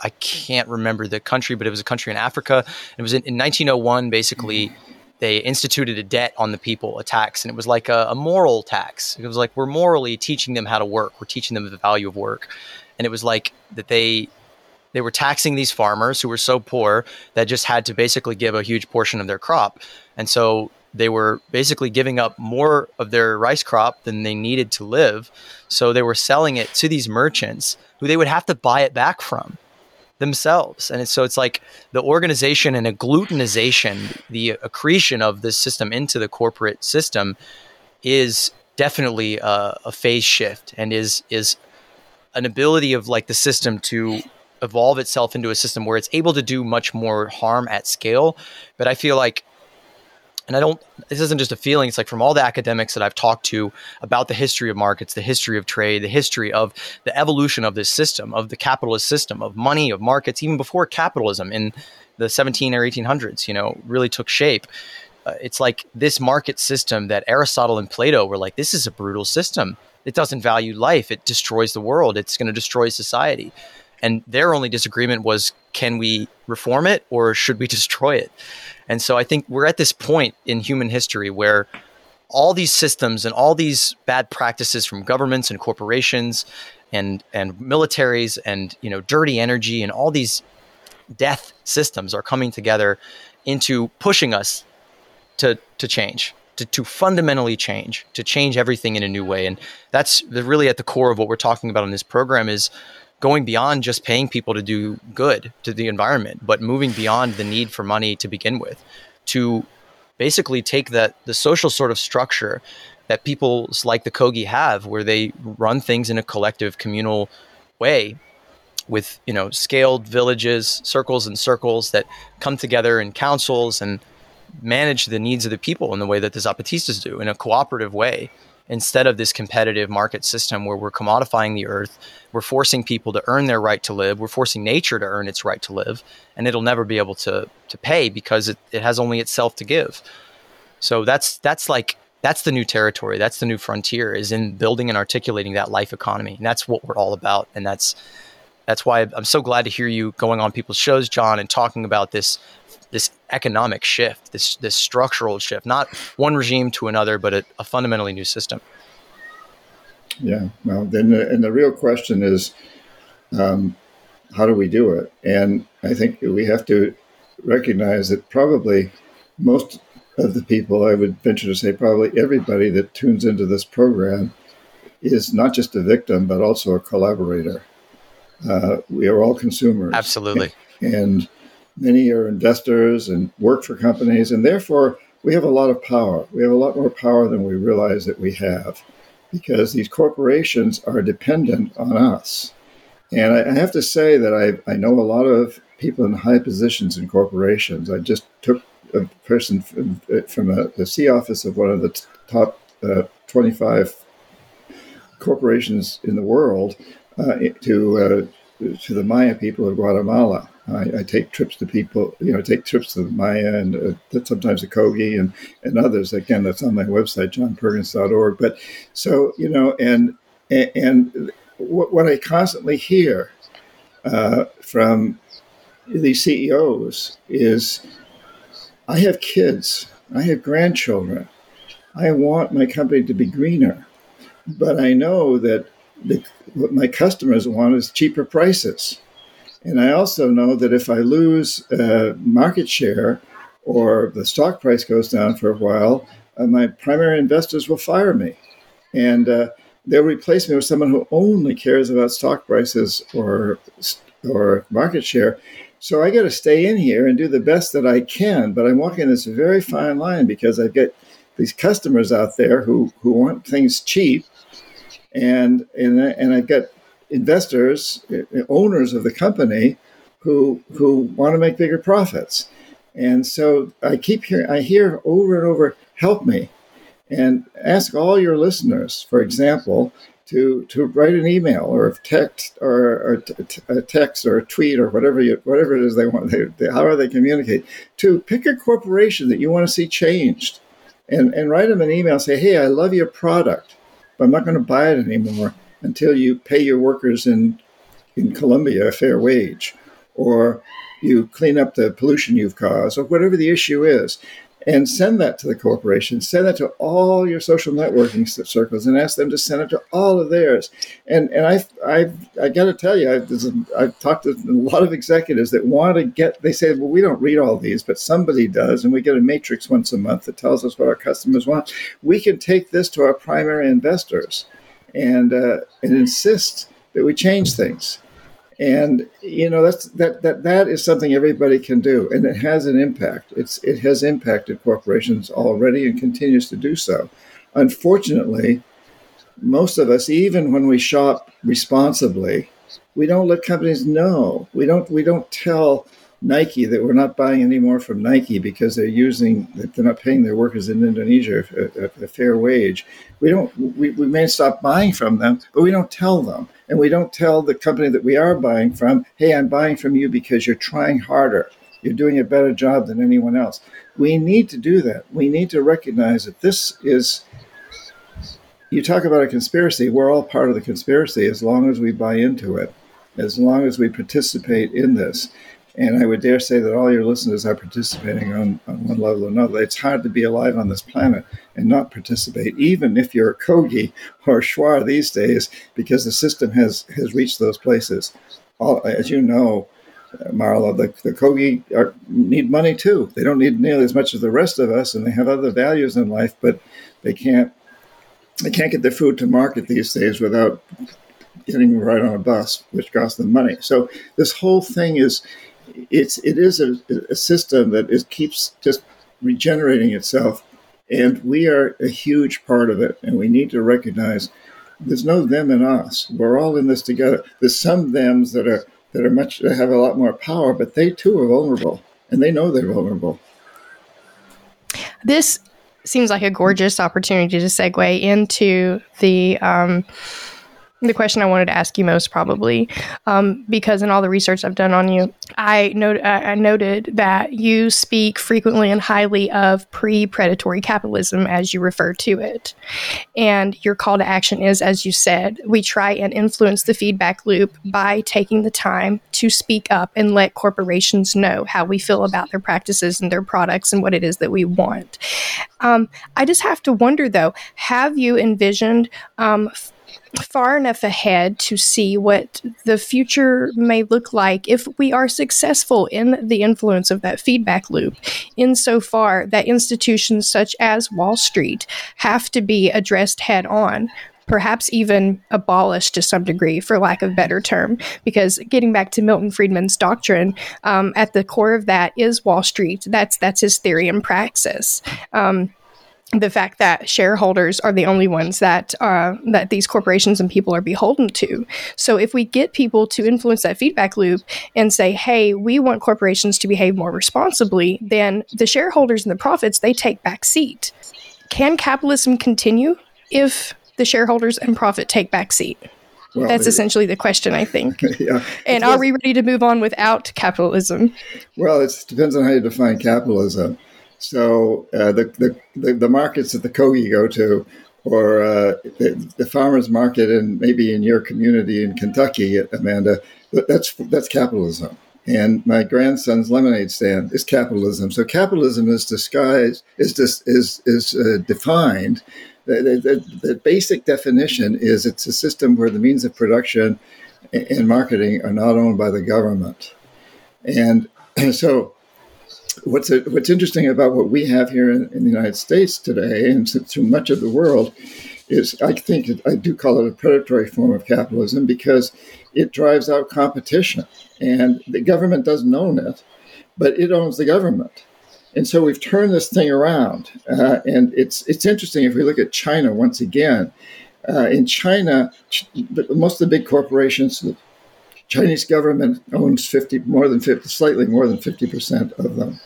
I can't remember the country, but it was a country in Africa. It was in, in 1901, basically. Mm-hmm they instituted a debt on the people, a tax, and it was like a, a, moral tax. It was like we're morally teaching them how to work. We're teaching them the value of work, and it was like that they they were taxing these farmers who were so poor that just had to basically give a huge portion of their crop, and so they were basically giving up more of their rice crop than they needed to live. So they were selling it to these merchants who they would have to buy it back from themselves. And so it's like the organization and agglutinization, the accretion of this system into the corporate system is definitely a, a phase shift and is is an ability of like the system to evolve itself into a system where it's able to do much more harm at scale. But I feel like and I don't, this isn't just a feeling. It's like from all the academics that I've talked to about the history of markets, the history of trade, the history of the evolution of this system, of the capitalist system, of money, of markets, even before capitalism in the 17 or 1800s, you know, really took shape. Uh, it's like this market system that Aristotle and Plato were like, this is a brutal system. It doesn't value life. It destroys the world. It's going to destroy society. And their only disagreement was, can we reform it or should we destroy it? And so I think we're at this point in human history where all these systems and all these bad practices from governments and corporations and and militaries and you know dirty energy and all these death systems are coming together into pushing us to to change to, to fundamentally change to change everything in a new way. And that's really at the core of what we're talking about in this program is going beyond just paying people to do good to the environment, but moving beyond the need for money to begin with to basically take that the social sort of structure that people like the Kogi have, where they run things in a collective communal way with you know scaled villages circles and circles that come together in councils and manage the needs of the people in the way that the zapatistas do in a cooperative way instead of this competitive market system where we're commodifying the earth, we're forcing people to earn their right to live, we're forcing nature to earn its right to live, and it'll never be able to to pay because it, it has only itself to give. So that's that's like that's the new territory, that's the new frontier is in building and articulating that life economy. And that's what we're all about. And that's that's why I'm so glad to hear you going on people's shows, John, and talking about this this economic shift, this this structural shift, not one regime to another, but a, a fundamentally new system. Yeah, well, then, the, and the real question is, um, how do we do it? And I think we have to recognize that probably most of the people, I would venture to say, probably everybody that tunes into this program is not just a victim, but also a collaborator. Uh, we are all consumers. Absolutely. And Many are investors and work for companies, and therefore we have a lot of power. We have a lot more power than we realize that we have because these corporations are dependent on us. And I, have to say that I, I know a lot of people in high positions in corporations. I just took a person from, from a, the C office of one of the top uh, 25 corporations in the world uh, to, uh, to the Maya people of Guatemala. I, I, take trips to people, you know, I take trips to Maya and uh, sometimes to Kogi and, and others. Again, that's on my website, johnperkins.org. But so, you know, and, and what, what I constantly hear uh, from these CEOs is I have kids, I have grandchildren. I want my company to be greener, but I know that the, what my customers want is cheaper prices and I also know that if I lose uh, market share or the stock price goes down for a while, uh, my primary investors will fire me. And uh, they'll replace me with someone who only cares about stock prices or, or market share. So I got to stay in here and do the best that I can. But I'm walking this very fine line because I get these customers out there who, who want things cheap. And, and, and I've got investors, uh, owners of the company, who who want to make bigger profits. And so I keep hearing, I hear over and over, help me, and ask all your listeners, for example, to to write an email or text or, or t- a text or a tweet or whatever you whatever it is they want. They, they, however they communicate to pick a corporation that you want to see changed, and and write them an email. Say, hey, I love your product, but I'm not going to buy it anymore until you pay your workers in in Colombia a fair wage, or you clean up the pollution you've caused, or whatever the issue is, and send that to the corporation. Send that to all your social networking circles, and ask them to send it to all of theirs. And and I I I got to tell you, I've, I've talked to a lot of executives that want to get. They say, well, we don't read all these, but somebody does, and we get a matrix once a month that tells us what our customers want. We can take this to our primary investors and uh, and insist that we change things. And you know that's that that that is something everybody can do, and it has an impact. It's it has impacted corporations already and continues to do so. Unfortunately, most of us, even when we shop responsibly, we don't let companies know. We don't we don't tell Nike that we're not buying anymore from Nike because they're using they're not paying their workers in Indonesia a, a, a fair wage. We don't we, we may stop buying from them, but we don't tell them. And we don't tell the company that we are buying from, hey, I'm buying from you because you're trying harder. You're doing a better job than anyone else. We need to do that. We need to recognize that this is you talk about a conspiracy, we're all part of the conspiracy as long as we buy into it, as long as we participate in this. And I would dare say that all your listeners are participating on, on one level or another. It's hard to be alive on this planet and not participate, even if you're a Kogi or a Shuar these days, because the system has, has reached those places. All, as you know, Marla, the, the Kogi are, need money too. They don't need nearly as much as the rest of us, and they have other values in life, but they can't they can't get their food to market these days without getting right on a bus, which costs them money. So this whole thing is it's it is a, a system that is, keeps just regenerating itself, and we are a huge part of it, and we need to recognize there's no them and us. We're all in this together. There's some thems that are that are much that have a lot more power, but they too are vulnerable, and they know they're vulnerable. This seems like a gorgeous opportunity to segue into the um, the question I wanted to ask you most probably, um, because in all the research I've done on you, I, not- I noted that you speak frequently and highly of pre-predatory capitalism as you refer to it, and your call to action is, as you said, we try and influence the feedback loop by taking the time to speak up and let corporations know how we feel about their practices and their products and what it is that we want. Um, I just have to wonder, though, have you envisioned? Um, far enough ahead to see what the future may look like if we are successful in the influence of that feedback loop, insofar that institutions such as Wall Street have to be addressed head on. Perhaps even abolished to some degree, for lack of better term, because getting back to Milton Friedman's doctrine, um, at the core of that is Wall Street. That's that's his theory and praxis. Um, the fact that shareholders are the only ones that uh, that these corporations and people are beholden to. So if we get people to influence that feedback loop and say, "Hey, we want corporations to behave more responsibly," then the shareholders and the profits they take back seat. Can capitalism continue if the shareholders and profit take back seat? Well, That's essentially the question, I think. yeah. And are we ready to move on without capitalism? Well, it depends on how you define capitalism. So uh, the, the, the, markets that the Kogi go to, or uh, the, the, farmers market, and maybe in your community in Kentucky, Amanda, that's that's capitalism. And my grandson's lemonade stand is capitalism. So capitalism is disguised is dis, is is uh, defined. The, the, the basic definition is it's a system where the means of production and marketing are not owned by the government. And so what's a, what's interesting about what we have here in, in the United States today, and through much of the world, is I think I do call it a predatory form of capitalism because it drives out competition, and the government doesn't own it, but it owns the government. And so we've turned this thing around, uh, and it's it's interesting if we look at China once again. Uh, in China, most of the big corporations, the Chinese government owns 50, more than 50, slightly more than 50% of them.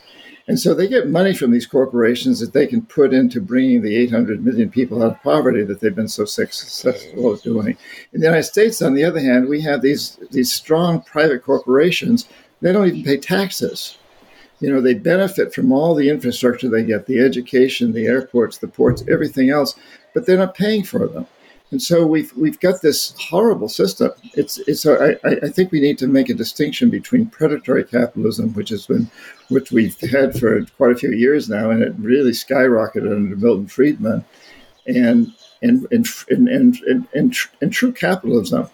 And so they get money from these corporations that they can put into bringing the 800 million people out of poverty that they've been so successful at doing. In the United States, on the other hand, we have these, these strong private corporations. They don't even pay taxes. You know, they benefit from all the infrastructure they get the education, the airports, the ports, everything else, but they're not paying for them. And so we've we've got this horrible system. It's it's. I, I think we need to make a distinction between predatory capitalism, which has been, which we've had for quite a few years now, and it really skyrocketed under Milton Friedman, and and and and and, and, and, and true capitalism,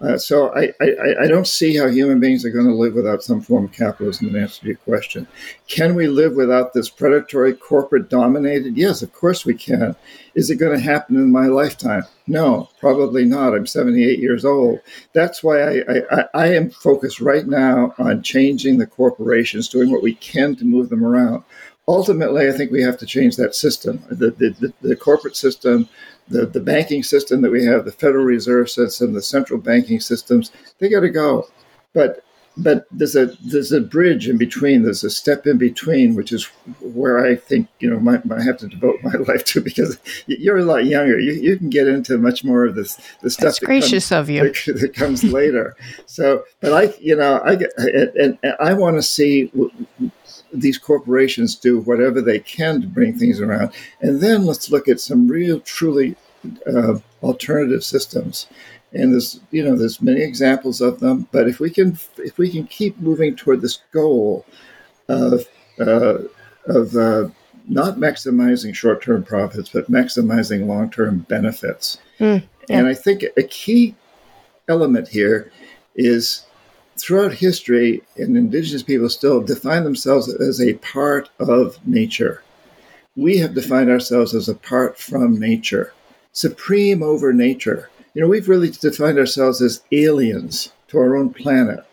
uh, so I, I, I, don't see how human beings are going to live without some form of capitalism in answer to your question. Can we live without this predatory corporate dominated? Yes, of course we can. Is it going to happen in my lifetime? No, probably not. I'm 78 years old. That's why I, I, I am focused right now on changing the corporations, doing what we can to move them around. Ultimately, I think we have to change that system, the, the, the, the corporate system, the, the banking system that we have, the Federal Reserve system, the central banking systems, they got to go. But but there's a there's a bridge in between. There's a step in between, which is where I think you know my, I have to devote my life to because you're a lot younger. You, you can get into much more of this the stuff. That's that gracious comes, of you. That, that comes later. so, but I you know I get and, and I want to see. These corporations do whatever they can to bring things around, and then let's look at some real, truly uh, alternative systems. And there's you know there's many examples of them but if we can if we can keep moving toward this goal of uh, of uh, not maximizing short-term profits but maximizing long-term benefits. Mm, yeah. and i think a key element here is throughout history and indigenous people still define themselves as a part of nature we have defined ourselves as apart from nature supreme over nature you know, we've really defined ourselves as aliens to our own planet.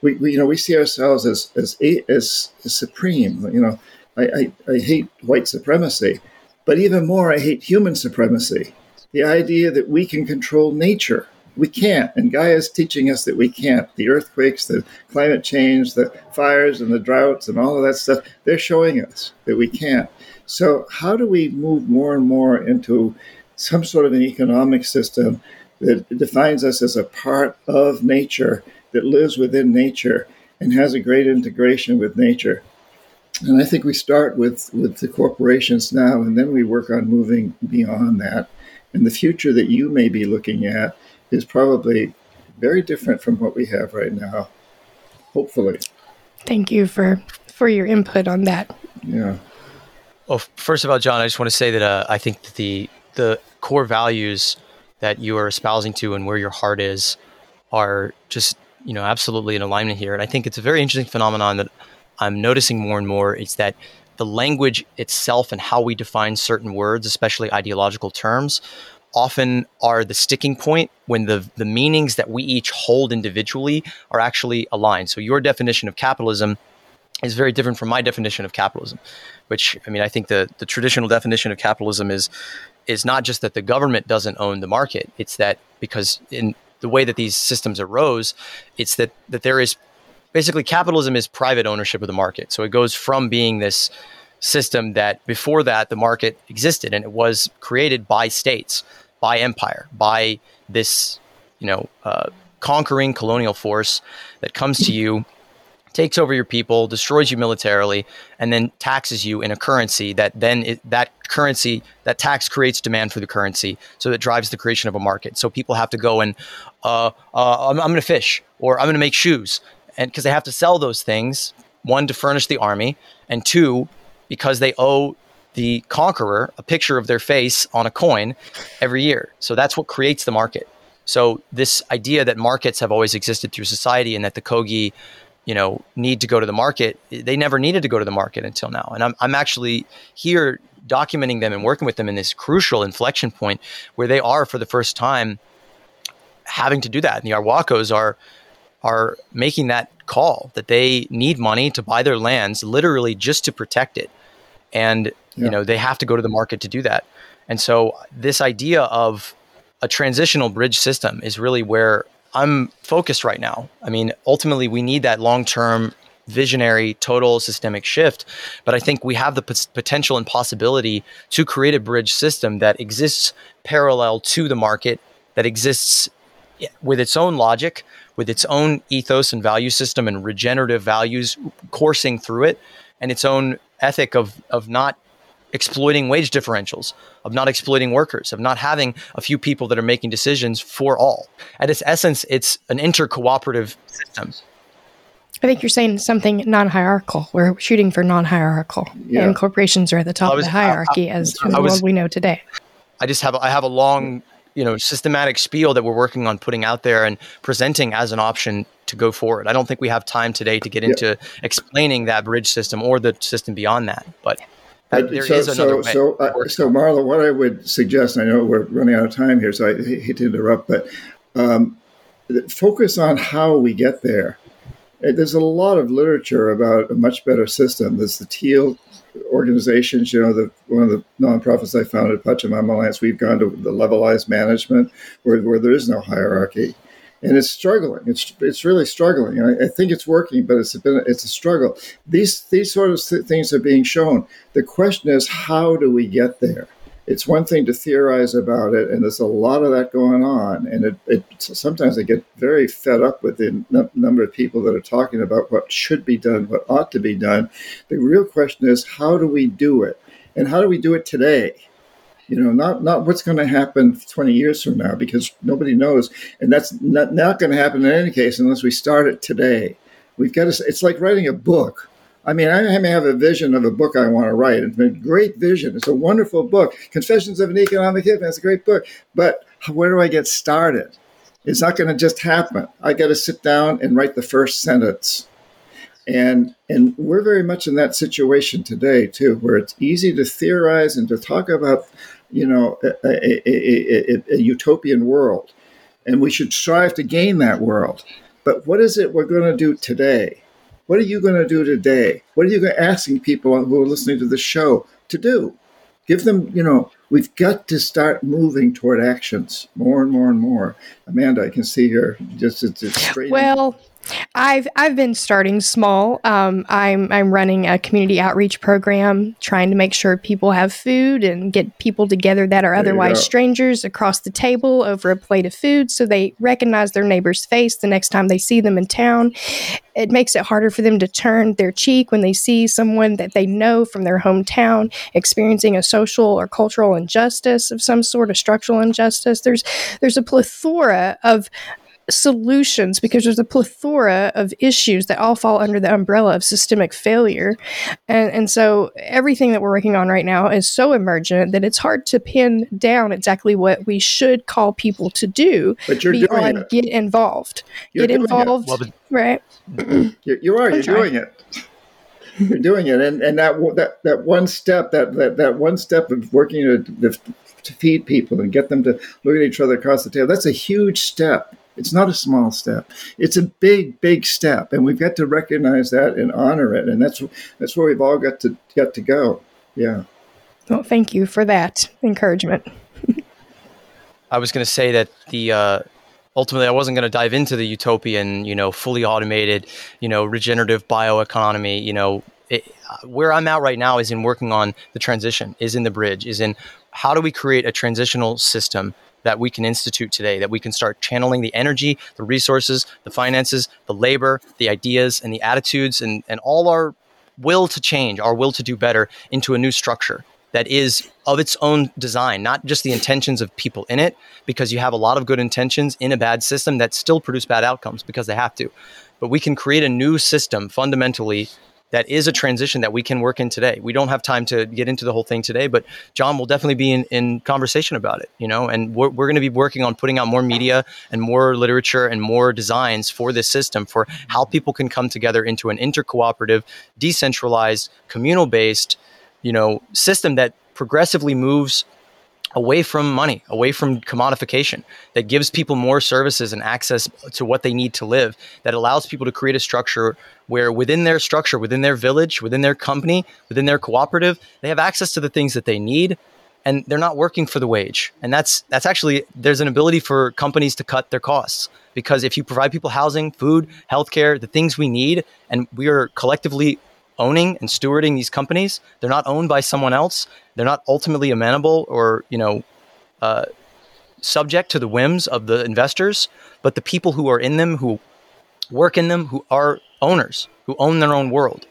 We, we you know, we see ourselves as as as, as supreme. You know, I, I, I hate white supremacy, but even more, I hate human supremacy. The idea that we can control nature. We can't. And Gaia is teaching us that we can't. The earthquakes, the climate change, the fires and the droughts and all of that stuff, they're showing us that we can't. So, how do we move more and more into some sort of an economic system that defines us as a part of nature that lives within nature and has a great integration with nature. And I think we start with, with the corporations now, and then we work on moving beyond that. And the future that you may be looking at is probably very different from what we have right now. Hopefully. Thank you for for your input on that. Yeah. Well, first of all, John, I just want to say that uh, I think that the the core values that you are espousing to and where your heart is are just you know absolutely in alignment here and i think it's a very interesting phenomenon that i'm noticing more and more is that the language itself and how we define certain words especially ideological terms often are the sticking point when the the meanings that we each hold individually are actually aligned. So your definition of capitalism is very different from my definition of capitalism which i mean i think the the traditional definition of capitalism is is not just that the government doesn't own the market. It's that because in the way that these systems arose it's that that there is basically capitalism is private ownership of the market. So it goes from being this system that before that the market existed and it was created by states by empire by this you know uh, conquering colonial force that comes to you takes over your people, destroys you militarily, and then taxes you in a currency that then it, that currency that tax creates demand for the currency, so it drives the creation of a market. So people have to go and uh, uh, I'm, I'm going to fish or I'm going to make shoes, and because they have to sell those things, one to furnish the army, and two because they owe the conqueror a picture of their face on a coin every year. So that's what creates the market. So this idea that markets have always existed through society and that the Kogi you know need to go to the market they never needed to go to the market until now and i'm, I'm actually here documenting them and working with them in this crucial inflection point where they are for the first time having to do that and the Arhuacos are are making that call that they need money to buy their lands literally just to protect it and Yeah. you know they have to go to the market to do that and so this idea of a transitional bridge system is really where I'm focused right now. I mean, ultimately, we need that long term, visionary, total systemic shift. But I think we have the pot- potential and possibility to create a bridge system that exists parallel to the market, that exists with its own logic, with its own ethos and value system and regenerative values coursing through it, and its own ethic of, of not exploiting wage differentials, of not exploiting workers, of not having a few people that are making decisions for all. At its essence, it's an intercooperative system. I think you're saying something non-hierarchical. We're shooting for non-hierarchical, Yeah. and corporations are at the top was- of the hierarchy as in I the was- world we know today. I just have I have a long, you know, systematic spiel that we're working on putting out there and presenting as an option to go forward. I don't think we have time today to get into explaining that bridge system or the system beyond that, but But there so, is another so, way. so, uh, so, Marla, what I would suggest, and I know we're running out of time here, so I hate to interrupt, but um, focus on how we get there. Uh, There's a lot of literature about a much better system. There's the Teal organizations, you know, the one of the nonprofits I founded, Pachamama Alliance, we've gone to the levelized management where, where there is no hierarchy. and it's struggling. It's it's really struggling. I, I, think it's working, but it's been it's a struggle. These these sort of things are being shown. The question is, how do we get there? It's one thing to theorize about it, and there's a lot of that going on. And it, it sometimes I get very fed up with the n- number of people that are talking about what should be done, what ought to be done. The real question is, how do we do it, and how do we do it today? you know not not what's going to happen 20 years from now because nobody knows and that's not, not going to happen in any case unless we start it today we've got to it's like writing a book i mean i may have a vision of a book i want to write. It's a great vision. It's a wonderful book. Confessions of an economic hitman it's a great book. But where do i get started? It's not going to just happen. I got to sit down and write the first sentence. And and we're very much in that situation today too where it's easy to theorize and to talk about you know, a, a, a, a, utopian world. And we should strive to gain that world. But what is it we're going to do today? What are you going to do today? What are you asking people who are listening to the show to do? Give them, you know, we've got to start moving toward actions more and more and more. Amanda, I can see here just it's, it's. Well, I've I've been starting small. Um, I'm I'm running a community outreach program, trying to make sure people have food and get people together that are there otherwise strangers across the table over a plate of food, so they recognize their neighbor's face the next time they see them in town. It makes it harder for them to turn their cheek when they see someone that they know from their hometown experiencing a social or cultural injustice of some sort, a structural injustice. There's there's a plethora of solutions because there's a plethora of issues that all fall under the umbrella of systemic failure. And, and so everything that we're working on right now is so emergent that it's hard to pin down exactly what we should call people to do but you're beyond doing it. get involved. You're get involved. Well, right. you, you are, you're doing it. You're doing it. And, and that, that, that one step, that, that, that one step of working to, to feed people and get them to look at each other across the table, that's a huge step it's not a small step. It's a big, big step, and we've got to recognize that and honor it. And that's that's where we've all got to got to go. Yeah. Well, thank you for that encouragement. I was going to say that the uh, ultimately I wasn't going to dive into the utopian, you know, fully automated, you know, regenerative bioeconomy. You know, it, where I'm at right now is in working on the transition, is in the bridge, is in how do we create a transitional system that we can institute today, that we can start channeling the energy, the resources, the finances, the labor, the ideas, and the attitudes, and, and all our will to change, our will to do better into a new structure that is of its own design, not just the intentions of people in it, because you have a lot of good intentions in a bad system that still produce bad outcomes because they have to. But we can create a new system fundamentally that is a transition that we can work in today. We don't have time to get into the whole thing today, but John will definitely be in, in conversation about it, you know, and we're, we're going to be working on putting out more media and more literature and more designs for this system for how people can come together into an intercooperative, decentralized, communal based, you know, system that progressively moves away from money, away from commodification, that gives people more services and access to what they need to live, that allows people to create a structure where within their structure, within their village, within their company, within their cooperative, they have access to the things that they need and they're not working for the wage. And that's that's actually there's an ability for companies to cut their costs because if you provide people housing, food, healthcare, the things we need and we are collectively owning and stewarding these companies. They're not owned by someone else. They're not ultimately amenable or you know uh, subject to the whims of the investors, but the people who are in them, who work in them, who are owners, who own their own world.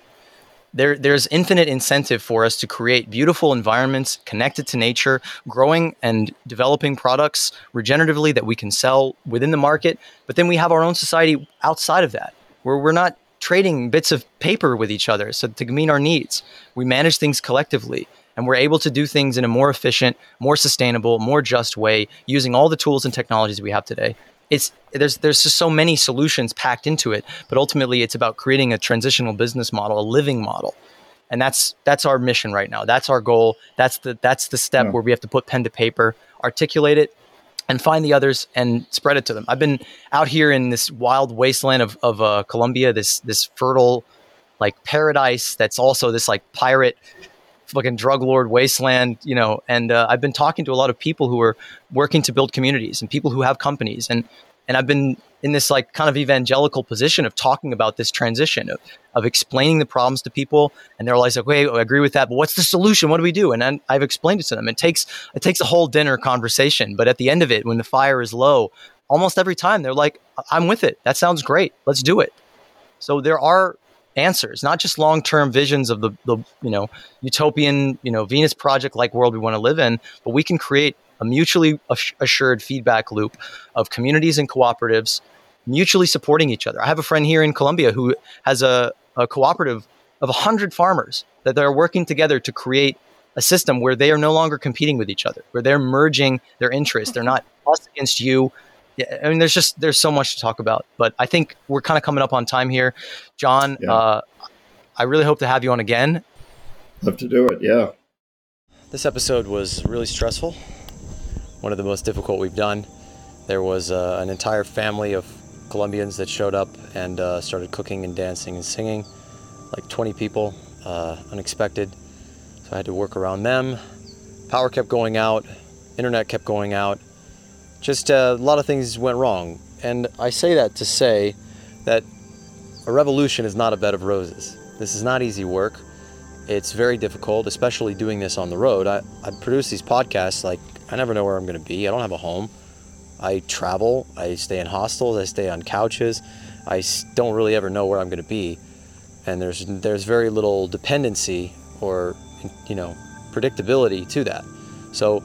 There, there's infinite incentive for us to create beautiful environments connected to nature, growing and developing products regeneratively that we can sell within the market. But then we have our own society outside of that, where we're not trading bits of paper with each other so to meet our needs. We manage things collectively and we're able to do things in a more efficient, more sustainable, more just way using all the tools and technologies we have today. It's there's there's just so many solutions packed into it, but ultimately it's about creating a transitional business model, a living model. And that's that's our mission right now. That's our goal. That's the that's the step yeah. where we have to put pen to paper, articulate it, and find the others and spread it to them. I've been out here in this wild wasteland of, of uh, Colombia, this this fertile like paradise that's also this like pirate fucking drug lord wasteland, you know. And uh, I've been talking to a lot of people who are working to build communities and people who have companies, and and I've been in this like kind of evangelical position of talking about this transition of, of explaining the problems to people and they're like okay i agree with that but what's the solution? What do we do? And then i've explained it to them. It takes it takes a whole dinner conversation but at the end of it when the fire is low almost every time they're like i'm with it. That sounds great. Let's do it. So there are answers, not just long term visions of the, the you know utopian you know Venus project like world we want to live in, but we can create a mutually assured feedback loop of communities and cooperatives mutually supporting each other. I have a friend here in Colombia who has a, a cooperative of 100 farmers that they're working together to create a system where they are no longer competing with each other, where they're merging their interests. They're not us against you, yeah, I mean, there's just there's so much to talk about, but I think we're kind of coming up on time here, John. Yeah. Uh, I really hope to have you on again. Love to do it. Yeah. This episode was really stressful. One of the most difficult we've done. There was uh, an entire family of Colombians that showed up and uh, started cooking and dancing and singing, like 20 people, uh, unexpected. So I had to work around them. Power kept going out, internet kept going out just uh, a lot of things went wrong. And I say that to say that a revolution is not a bed of roses. This is not easy work. It's very difficult, especially doing this on the road. I, I produce these podcasts like I never know where I'm going to be. I don't have a home. I travel. I stay in hostels. I stay on couches. I don't really ever know where I'm going to be, and there's there's very little dependency or you know predictability to that. So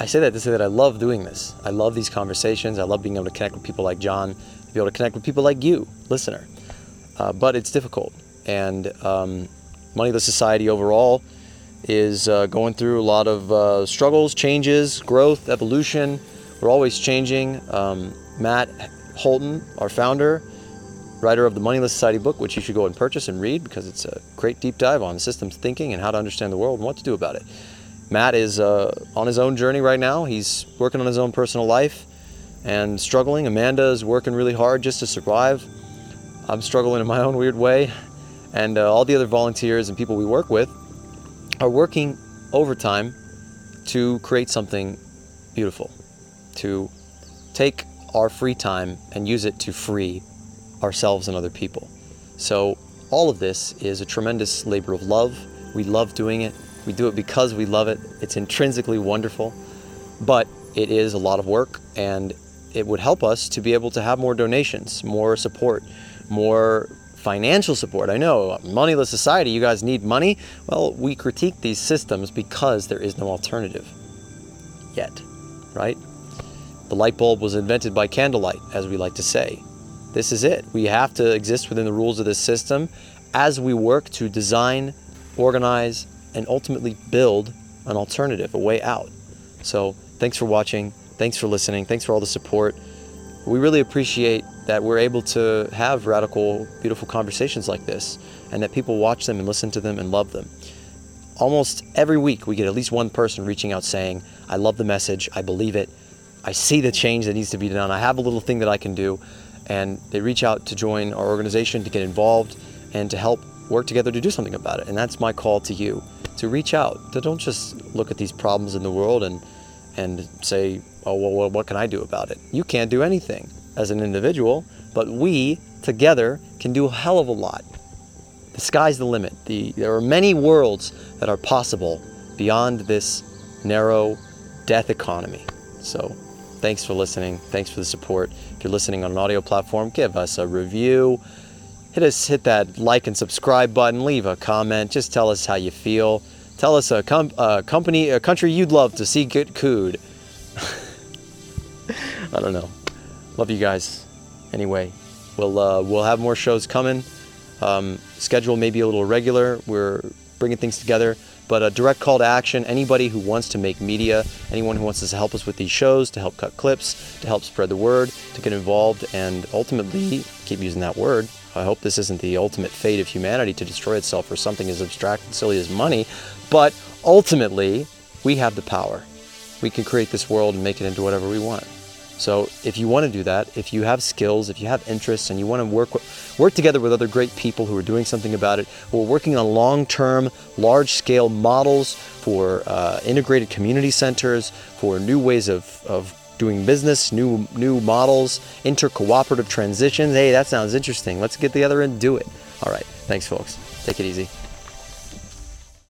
I say that to say that I love doing this. I love these conversations. I love being able to connect with people like John, to be able to connect with people like you, listener. Uh, but it's difficult. And um, Moneyless Society overall is uh, going through a lot of uh, struggles, changes, growth, evolution. We're always changing. Um, Matt Holton, our founder, writer of the Moneyless Society book, which you should go and purchase and read because it's a great deep dive on systems thinking and how to understand the world and what to do about it. Matt is uh, on his own journey right now. He's working on his own personal life and struggling. Amanda is working really hard just to survive. I'm struggling in my own weird way. And uh, all the other volunteers and people we work with are working overtime to create something beautiful, to take our free time and use it to free ourselves and other people. So, all of this is a tremendous labor of love. We love doing it. We do it because we love it. It's intrinsically wonderful, but it is a lot of work and it would help us to be able to have more donations, more support, more financial support. I know, moneyless society, you guys need money. Well, we critique these systems because there is no alternative yet, right? The light bulb was invented by candlelight, as we like to say. This is it. We have to exist within the rules of this system as we work to design, organize, and ultimately build an alternative, a way out. So, thanks for watching. Thanks for listening. Thanks for all the support. We really appreciate that we're able to have radical, beautiful conversations like this and that people watch them and listen to them and love them. Almost every week, we get at least one person reaching out saying, I love the message, I believe it, I see the change that needs to be done, I have a little thing that I can do. And they reach out to join our organization, to get involved, and to help work together to do something about it. And that's my call to you to reach out. To don't just look at these problems in the world and and say, oh well, what can I do about it? You can't do anything as an individual, but we together can do a hell of a lot. The sky's the limit. The, there are many worlds that are possible beyond this narrow death economy. So, thanks for listening. Thanks for the support. If you're listening on an audio platform, give us a review. Hit us hit that like and subscribe button. Leave a comment. Just tell us how you feel. Tell us a, com- a company a country you'd love to see get cooed. I don't know. Love you guys. Anyway we'll uh, we'll have more shows coming. Um, schedule may be a little irregular we're bringing things together but a direct call to action anybody who wants to make media anyone who wants to help us with these shows to help cut clips to help spread the word to get involved and ultimately keep using that word I hope this isn't the ultimate fate of humanity to destroy itself for something as abstract and silly as money, but ultimately, we have the power. We can create this world and make it into whatever we want. So if you want to do that, if you have skills, if you have interests, and you want to work work together with other great people who are doing something about it, who are working on long-term, large-scale models for uh, integrated community centers, for new ways of, of doing business, new new models, intercooperative transitions. Hey, that sounds interesting. Let's get the other and do it. All right. Thanks, folks. Take it easy.